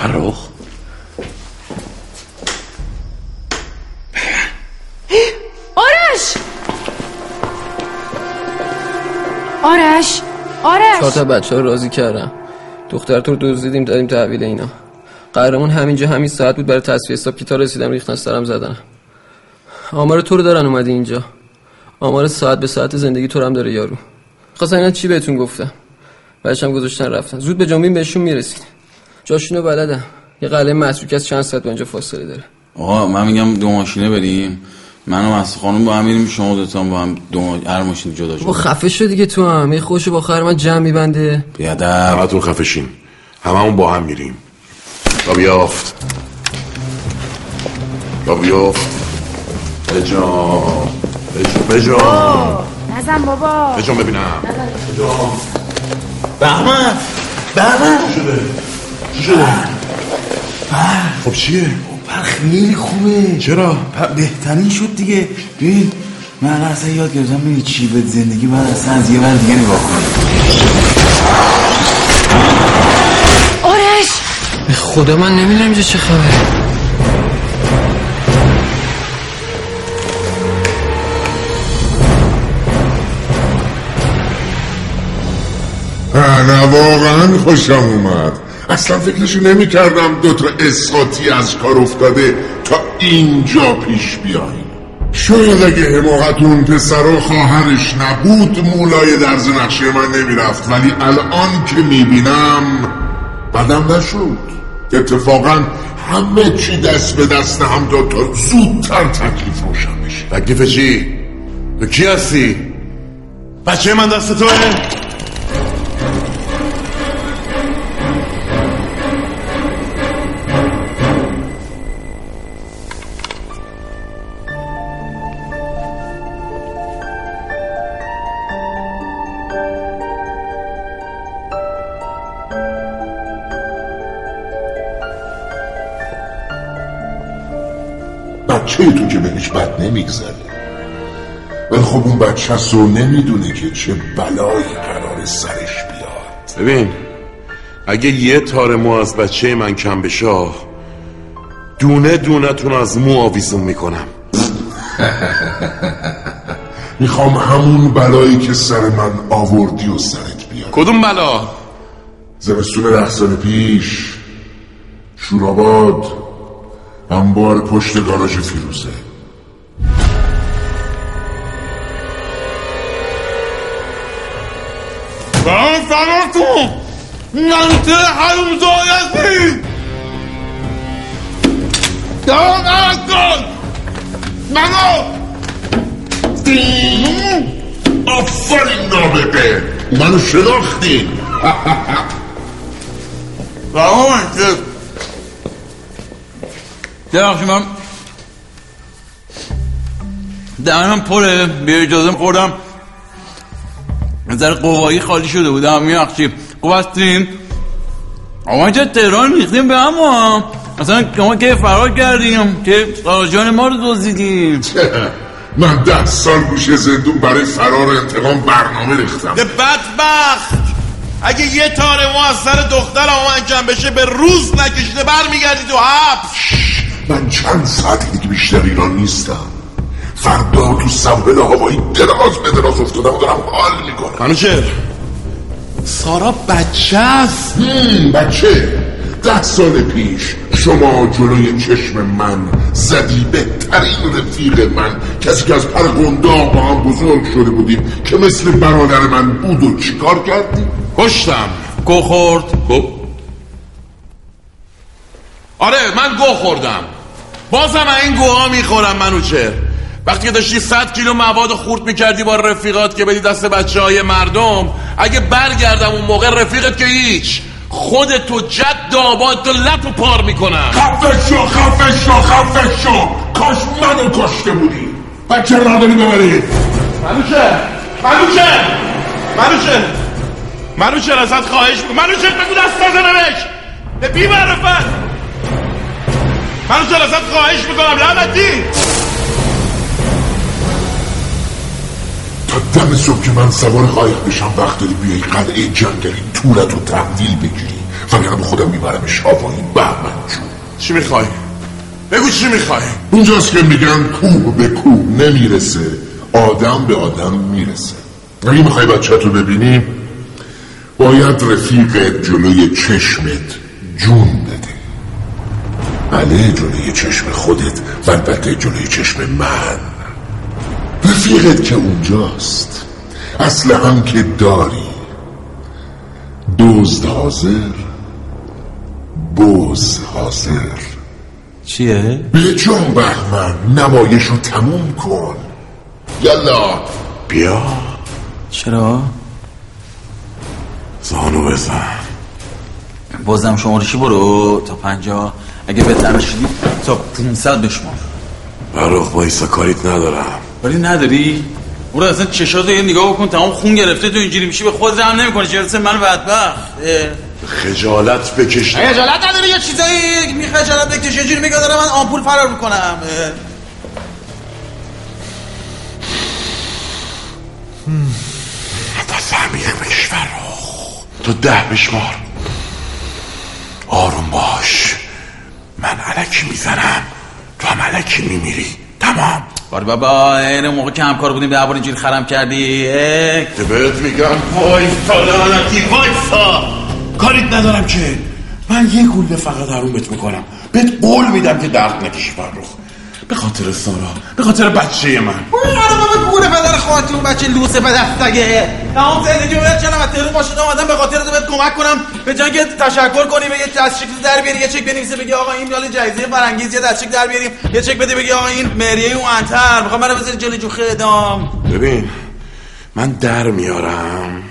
فرخ آرش! آرش! آرش! چهار تا بچه ها راضی کردم دختر تو رو دزدیدیم دادیم تحویل اینا. قهرمون همینجا همین ساعت بود برای تصفیه حساب که تا رسیدم ریختن سرم زدن. آمار تو رو دارن اومدی اینجا. آمار ساعت به ساعت زندگی تو رو هم داره یارو. خواستن اینا چی بهتون گفتم هم گذاشتن رفتن. زود به جنبین بهشون می‌رسید. جاشونو بلدم. یه قلعه متروک از چند ساعت با اینجا فاصله داره. آقا من میگم دو ماشینه بریم. من و مست خانم با هم میریم شما دوتا با هم دو ما... هر ماشین جدا با شد خفه شو دیگه تو هم. یه خوشو با خواهر من جمع میبنده. بیادب. همتون خفشین هممون با هم میریم. تا بیافت. تا بیافت. بجا بجا بجا نزن بابا. بجا ببینم. بهمن. بهمن. شده چی شده؟ خب چیه؟ پر خیلی خوبه. چرا؟ پر بهترین شد دیگه. ببین من الان اصلا یاد گرفتم ببین چی به زندگی باید اصلا از یه ور دیگه نگاه کنی آرش! به خدا من نمی‌دونم اینجا چه خبره. نه واقعا خوشم اومد. اصلا فکرشو نمی کردم دوتا از کار افتاده تا اینجا پیش بیاین شاید اگه حماقتون پسر و خواهرش نبود مولای درز نقشه من نمی‌رفت ولی الان که می‌بینم بدم نشد اتفاقا همه چی دست به دست هم داد تا زودتر تکلیف روشن بشه تکلیف چی؟ تو کی هستی؟ بچه من دست توه؟ که بهش بد نمیگذره. ولی خب اون بچه هست و نمی‌دونه که چه بلایی قرار سرش بیاد. ببین اگه یه تار مو از بچه من کم بشه دونه دونه تون از مو آویزون می‌کنم. می‌خوام همون بلایی که سر من آوردی و سرت بیاد. کدوم بلا؟ زمستون ده سال پیش شوراباد انبار پشت گاراژ فیروزه. فرار کن منطقه حرومزای هستی دارم عرض کن. منو. آفرین نابقه منو شناختی. من که ببخشید من. دهنم پره. به اجازه خوردم نظر قوایی خالی شده بودم میبخشی خوب هستین؟ آقا چه تهران ریختیم به اما مثلا شما که فرار کردیم که جان ما رو دزدیدیم. من ده سال گوشه زندون برای فرار انتقام برنامه ریختم. به بدبخت! اگه یه تار ما از سر دختر انجام بشه به روز نکشیده برمیگردی تو حبس من چند ساعت دیگه بیشتر ایران نیستم. فردا تو سمبل هوایی دراز به دراز افتادم و دارم حال می‌کنم منوچر سارا بچه است. بچه. ده سال پیش شما جلوی چشم من زدی بهترین رفیق من. کسی که از پر گنداق با هم بزرگ شده بودیم که مثل برادر من بود و چیکار کردی؟ کشتم. گو خورد. آره من گو خوردم. بازم این گوها می‌خورم منوچر وقتی که داشتی صد کیلو مواد خورد می‌کردی با رفیقات که بدی دست بچه های مردم اگه برگردم اون موقع رفیقت که هیچ خودتو جد آباد تو لپ و پار می‌کنم. خفه شو خفه شو خفه شو. کاش منو کشته بودی. بچه رو نداری ببری؟ منوچه منوچه منوچه منوچه ازت خواهش می‌کنم. منوچه بگو دست نزنمش به بی معرفت منوچه ازت خواهش می‌کنم. لعنتی. دم صبح که من سوار قایق بشم وقت داری بیای قلعه جنگلی تورت رو تحویل بگیری. وگرنه به خودم می‌برم شاوایی. بهمن جون چی می‌خوای؟ بگو چی می‌خوای؟ اونجاست که میگن کوه به کوه نمی‌رسه آدم به آدم می‌رسه. اگه می‌خوای بچه تو ببینی باید رفیق جلوی چشمت جون بده. بله جلوی چشم خودت و البته جلوی چشم من. رفیقت که اونجاست. اصل هم که داری. دزد حاضر بز حاضر. چیه؟ به جان بهمن نمایش رو تموم کن. یلا بیا. چرا؟ زانو بزن. بازم شمارشی برو؟ تا پنجا. اگه بهتر شدی تا پونصد بشمار. فرخ بایستا کاریت ندارم. ولی نداری؟ برو اصلا چشاتو یه نگاه بکن تمام خون گرفته تو اینجوری میشی به خود هم نمی‌کنی برسه من بدبخت؟ خجالت بکش. خجالت نداری یه چیزایی می خجالت بکش یه جوری میگه دارم من آمپول فرار می‌کنم. عمیق بکش فرخ تو ده بشمار. آروم باش. من علکی می‌زنم. تو هم علکی میمیری. تمام. باری بابا این موقع که همکار بودیم بار اینجوری خرم کردی که بهت میگم. وایسا لعنتی وایسا کاریت ندارم که. من یه گوله فقط حرومت می‌کنم. بهت قول میدم که درد نکشی فرخ. به خاطر سارا به خاطر بچه من. اون بابا گوره پدر خواهدی اون بچه لوسه به دستگه تمام زندگی باید چنم از تهران ماشین آمدم به خاطر تو بهت کمک کنم. به جای که تشکر کنی به یه دستشکل در بیاری یه چک بنویسه بگی آقا این مال جایزه فرنگیز یه دستشکل در بیاریم. یه چک بده بگی آقا این مریه اون انتر می‌خوام منو بذاری جلوی جو خدام ببین من در میارم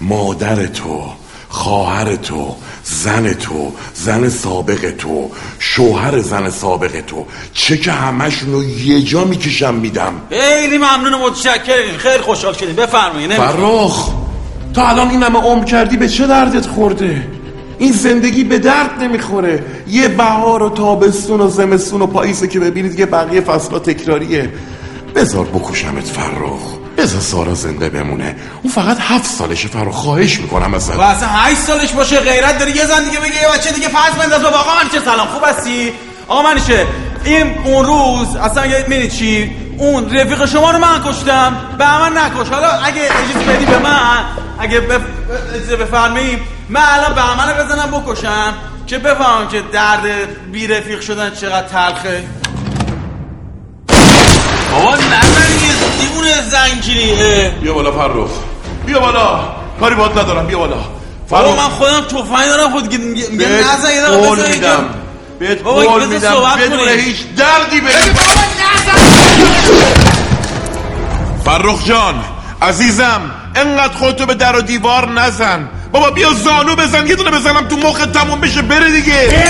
مادر تو خواهر تو زن تو زن سابق تو شوهر زن سابق تو. چه که همشون رو یه جا می‌کشم میدم. خیلی ممنون و متشکریم. خیلی خوشحال شدیم. بفرمایید فرخ تا الان این همه عمر کردی به چه دردت خورده؟ این زندگی به درد نمی‌خوره. یه بهار و تابستون و زمستون و پاییزه که ببینید که بقیه فصلا تکراریه. بذار بکشمت فرخ بذار سارا زنده بمونه. اون فقط هفت سالشه فرخ خواهش می‌کنم ازت. و اصلا هشت سالش باشه غیرت داری. یه زن دیگه بگه یه بچه دیگه فرض بنداز. بابا آقا منیشه سلام؟ خوب هستی؟ آقا منیشه این اون روز اصلا می‌دونی چی؟ اون رفیق شما رو من کشتم. به من نکش. حالا اگه اجازه بدی به من اگه بف... اجازه من الان به من بزنم بکشم. که بفهمم که درد بی رفیق شدن چقدر تلخه. بابا نزنی. دیوونه زنگیری بیا بالا فرخ. بیا بالا. کاری باید ندارم بیا بالا. بابا من خودم تفنگ دارم خود میگه نزن یه قول دقیقه میدم. بهت بابا قول میدم. بدون. هیچ دردی بگی فرخ جان عزیزم انقدر خودتو به در و دیوار نزن. بابا بیا زانو بزن یه دونه بزنم تو مخ تموم بشه بره دیگه.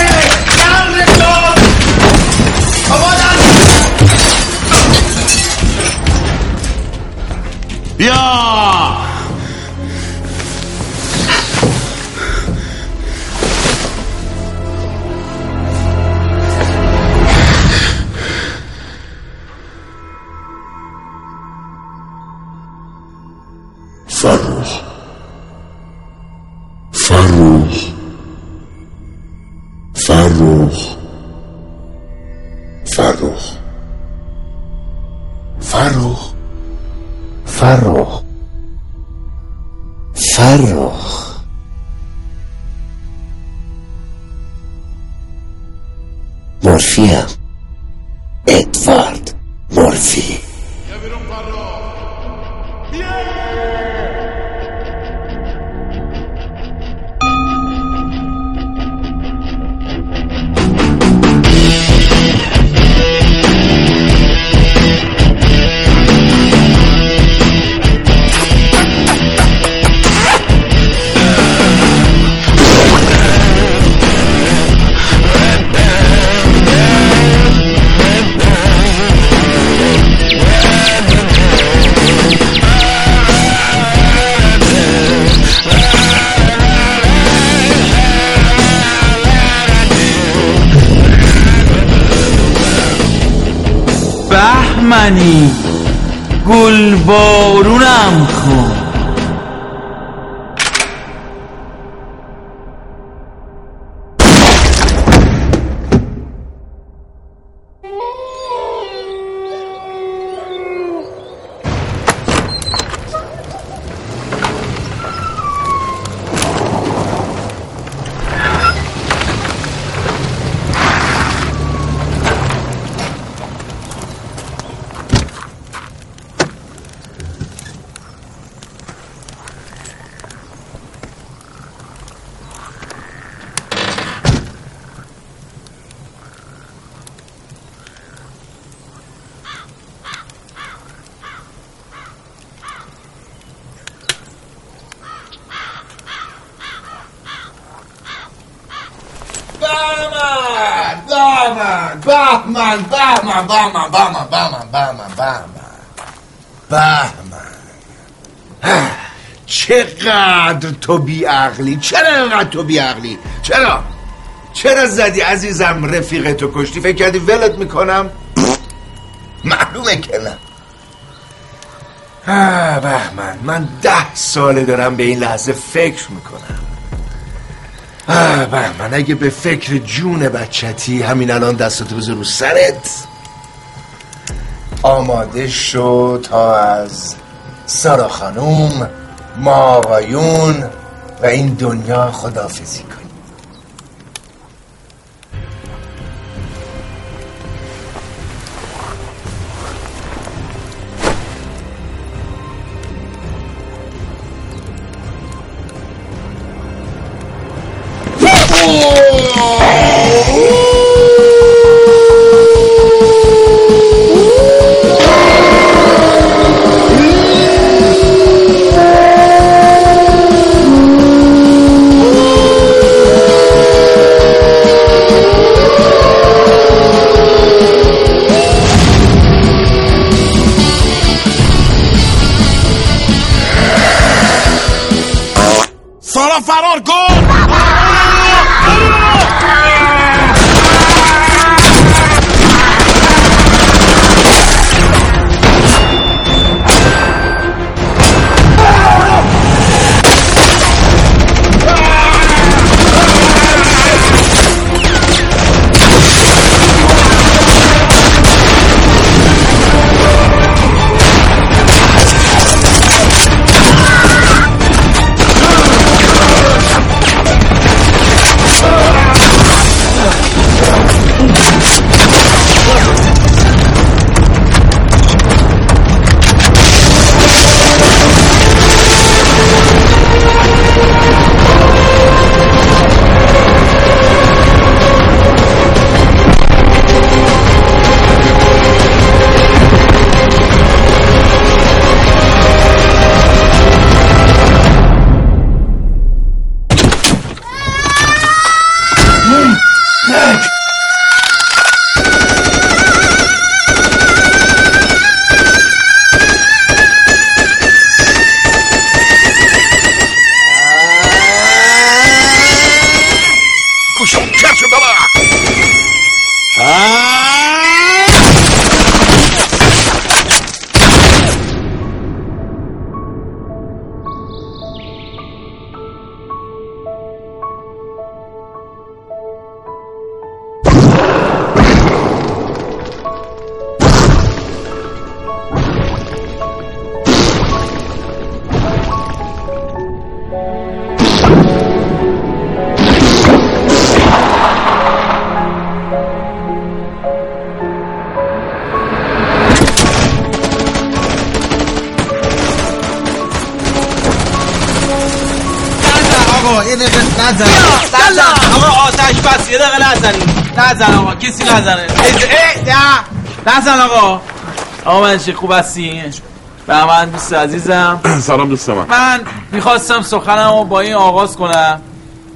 بیا Farro. Farro. Morfía. بهمنی گل بارونم کن چقدر تو بیعقلی؟ چرا اینقدر تو بیعقلی؟ چرا؟ چرا زدی عزیزم رفیق تو کشتی؟ فکر کردی ولت می‌کنم؟ معلومه که نه. بهمن من ده ساله دارم به این لحظه فکر می‌کنم. آه بهمن اگه به فکر جون بچتی همین الان دستتو بذار رو سرت. آماده شو تا از سارا خانوم ما آقایون و این دنیا خدافزی کنی نزن آقا. آقا من چه خوب هستی؟ به من دوست عزیزم. سلام دوست من. من می‌خواستم سخنم رو با این آغاز کنم.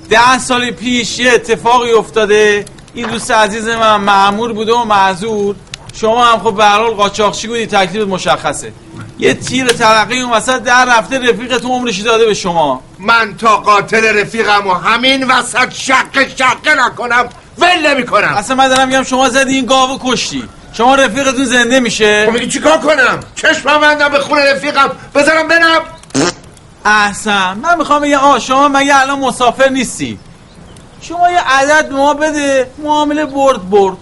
ده سال پیش یه اتفاقی افتاده. این دوست عزیز من معمور بوده و معذور. شما هم خب به هر حال قاچاقچی بودی تکلیفت مشخصه. یه تیر ترقی اون وسط در رفته رفیقتون عمرشی داده به شما. من تا قاتل رفیقم و همین وسط شق شق نکنم. ول نمی کنم اصلا من دارم میگم شما زدی این گاو کشتی. شما رفیقتون زنده میشه؟ خب میگی چیکار کنم؟ چشمم بندم به خون رفیقم. بذارم برم احسن من می‌خوام بگم آه شما مگه الان مسافر نیستی؟ شما یه عدد ما بده معامله برد برد.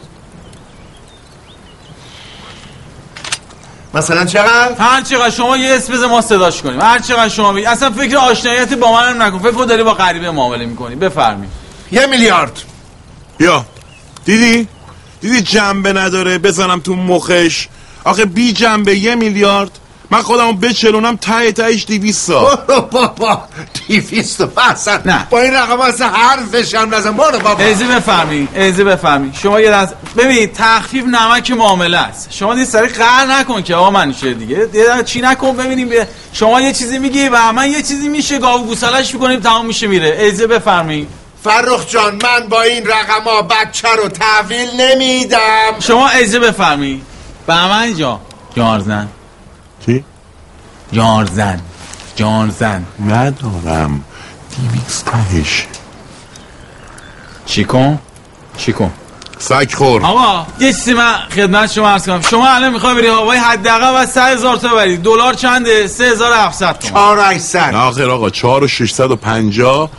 مثلا چقدر؟ هر چقدر شما یه اسم بزن ما صداش کنیم. هر چقدر شما بگی. اصلا فکر آشناییت با منم نکن. فکر کن داری با غریبه معامله می‌کنی. بفرمی یه میلیارد. بیا. دیدی؟ دیدی جنبه نداره بزنم تو مخش؟ آخه بی جنبه یه میلیارد. من خودمو بچلونم ته تهش دیویستا بابا دیویست و اصلا نه. با این رقم اصلا حرفش هم نزن. برو بابا. ایزی بفهمی ایزی بفهمی. شما یه لحظه ببین تخفیف نمک معامله است. شما دیگه سری قهر نکن که آقا من شه دیگه. یه چی نکن ببینیم. به شما یه چیزی میگی و من یه چیزی میشه گاو گوسالش می‌کنیم تمام میشه میره. ایزی بفرمی. فرخ جان من با این رقما بچه رو تحویل نمیدم. شما اجازه بفرمی. بهمن جا. جارزن چی؟ یارزن جارزن ندارم. دیویز تهش چی کن؟ چی کن؟ سگ خور. آقا یه چیزی من خدمت شما عرض کنم. شما الان می‌خوای بری هوای حداقل و 3000 تا بری دلار چنده؟ 3700 تومان. 4800 نه آقا 4650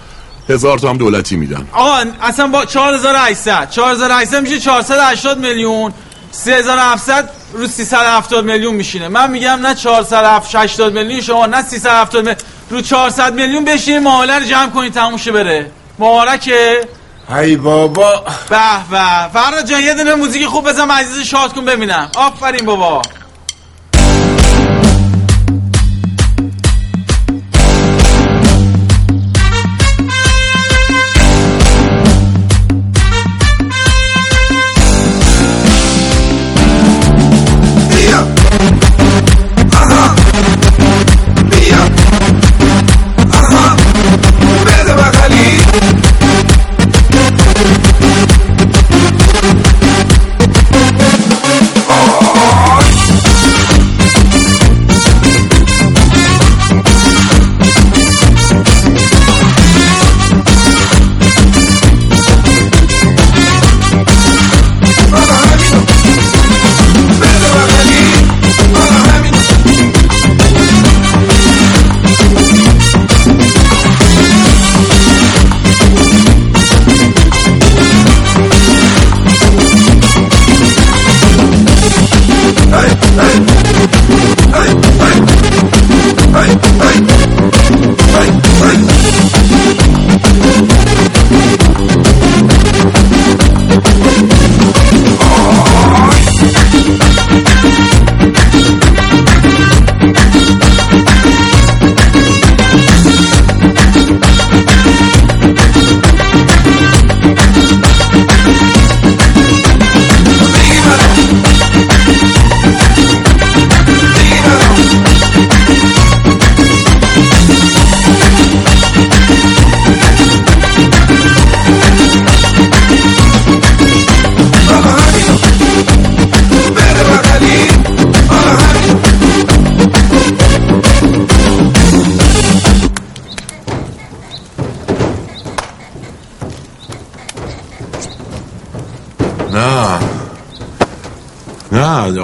هزار تا هم دولتی میدن. آقا اصلا با 4800 4800 میشه 480 میلیون. 3700 رو 370 میلیون میشینه. من میگم نه 480 میلیون شما نه 370 میلیون. رو 400 میلیون بشین معامله رو جمع کنید تموم شه بره. مبارکه ای بابا. به به. فراد جان یه دونه موزیک خوب بزن عزیز شاد کن ببینم. آفرین بابا.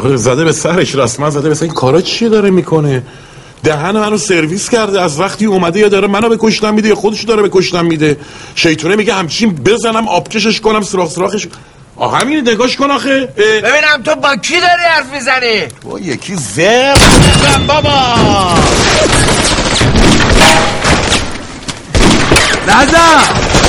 آخه زده به سرش رسما زده به سر. این کارا چی داره می‌کنه؟ دهن منو سرویس کرده. از وقتی اومده یا داره منو به کشتن میده یا خودش داره به کشتن میده. شیطونه میگه همچین بزنم آبکشش کنم سراخ سراخش. آه همین نگاش کن آخه. ببینم تو با کی داری حرف می‌زنی؟ با یکی زر. بابا. نزن.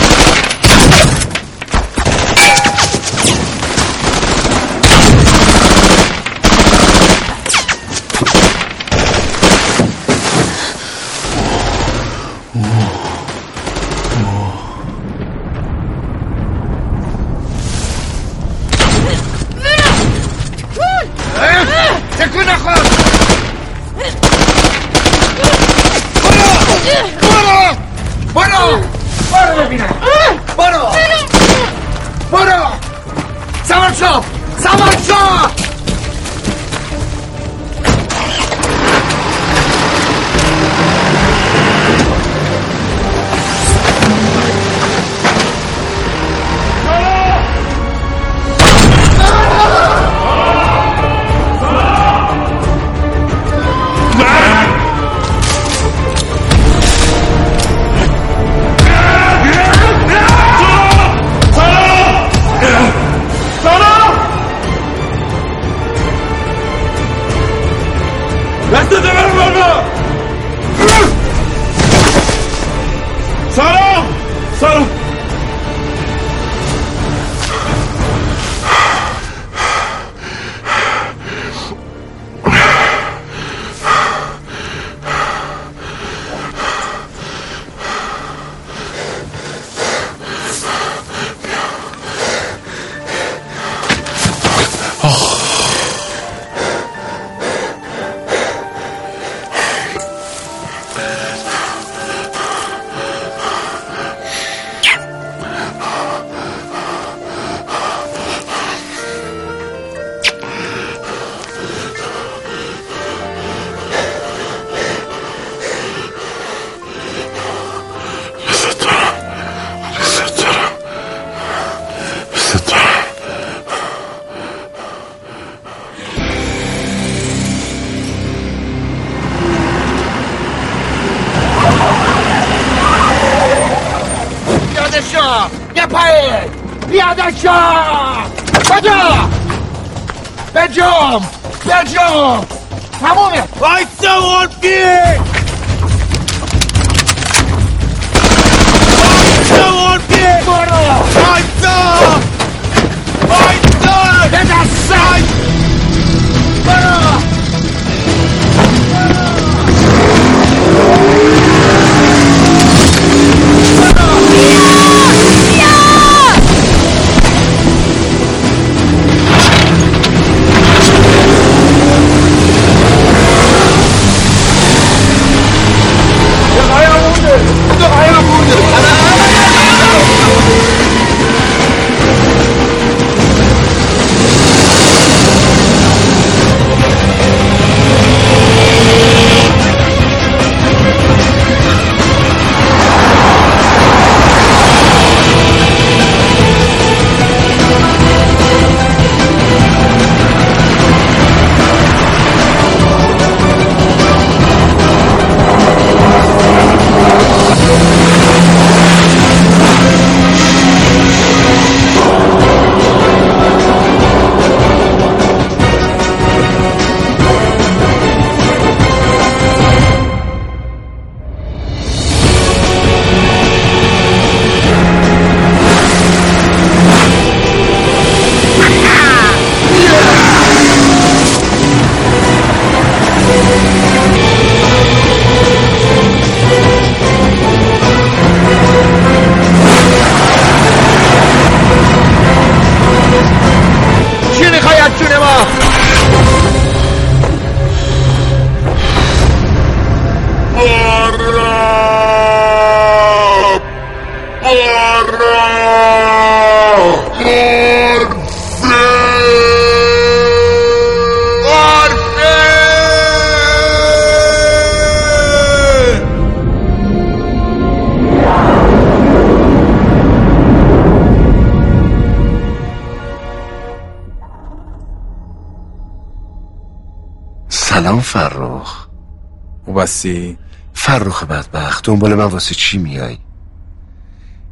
وبستی فرخ بدبخت دنبال من واسه چی میای؟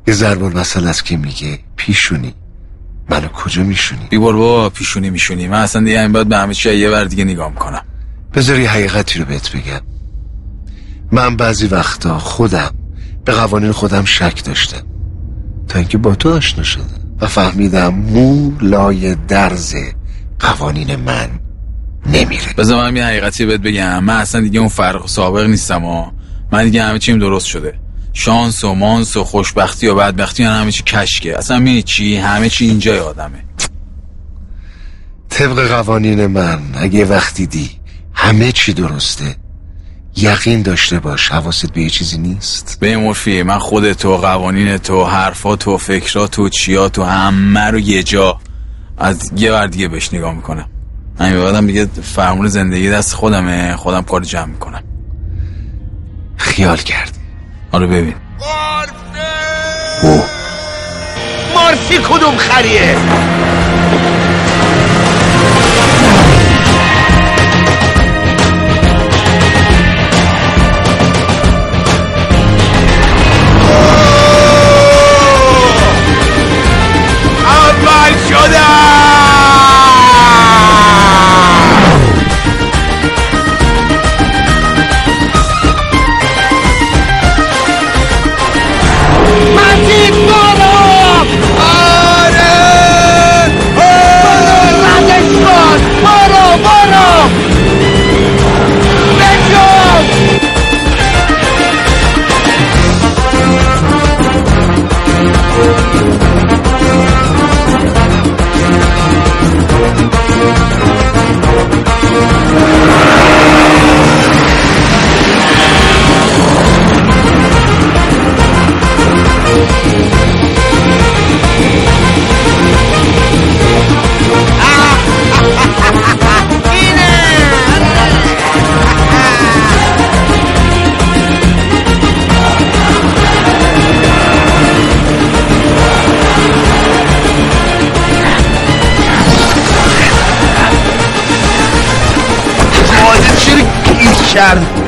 یه ضرب المثل از که میگه؟ پیشونی. منو کجا میشونی؟ بیبار با پیشونی میشونی. من اصلا دیگه این باید به همه چی یه بر دیگه نگاه می‌کنم. بذار یه حقیقتی رو بهت بگم. من بعضی وقتا خودم به قوانین خودم شک داشتم. تا اینکه با تو آشنا شدم و فهمیدم مو لای درز قوانین من. نمیره. بذار من یه حقیقتی بهت بگم. من اصلا دیگه اون فرق سابق نیستم ها من دیگه همه چیم درست شده. شانس و مانس و خوشبختی و بدبختی یعنی همه چی کشکه. اصلا می‌دونی چی؟ همه چی اینجای آدمه. طبق قوانین من اگه وقتی دی همه چی درسته یقین داشته باش حواست به یه چیزی نیست. به مورفی من خود تو قوانین تو حرفات و فکرات و چیات و همه رو یه جا از یه ور دیگه بهش نگاه می‌کنم. همین بعدم دیگه فرمون زندگی دست خودمه خودم کار جمع می‌کنم. خیال کردی آره ببین. مارفی کدوم خریه؟ گیر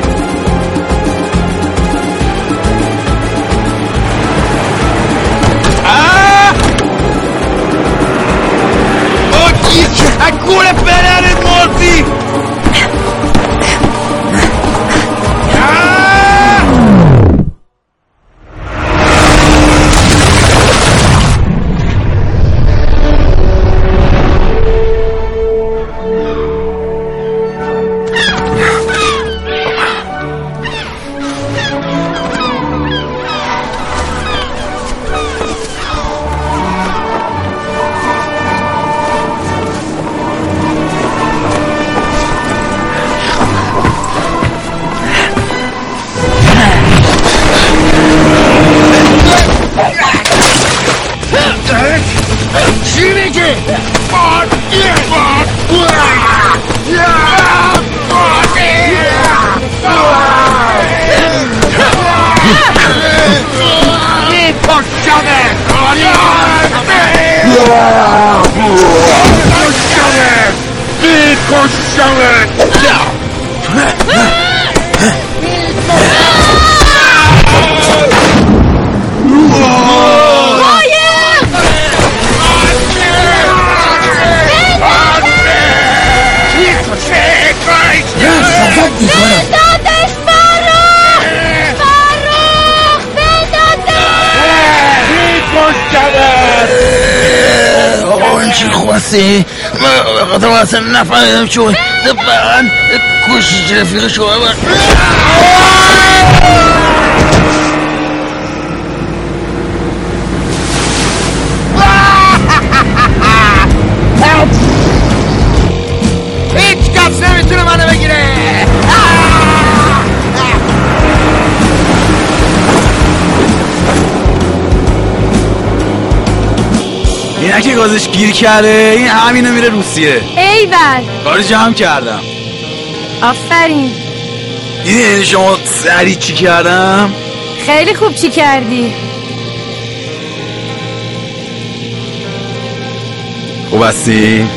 چون فقط کشیش رفیق شما این که گازش گیر کرده این همینو میره روسیه. ایول. کار جمع کردم. آفرین. دیدی شما سری چی کردم؟ خیلی خوب چی کردی. خوب هستی؟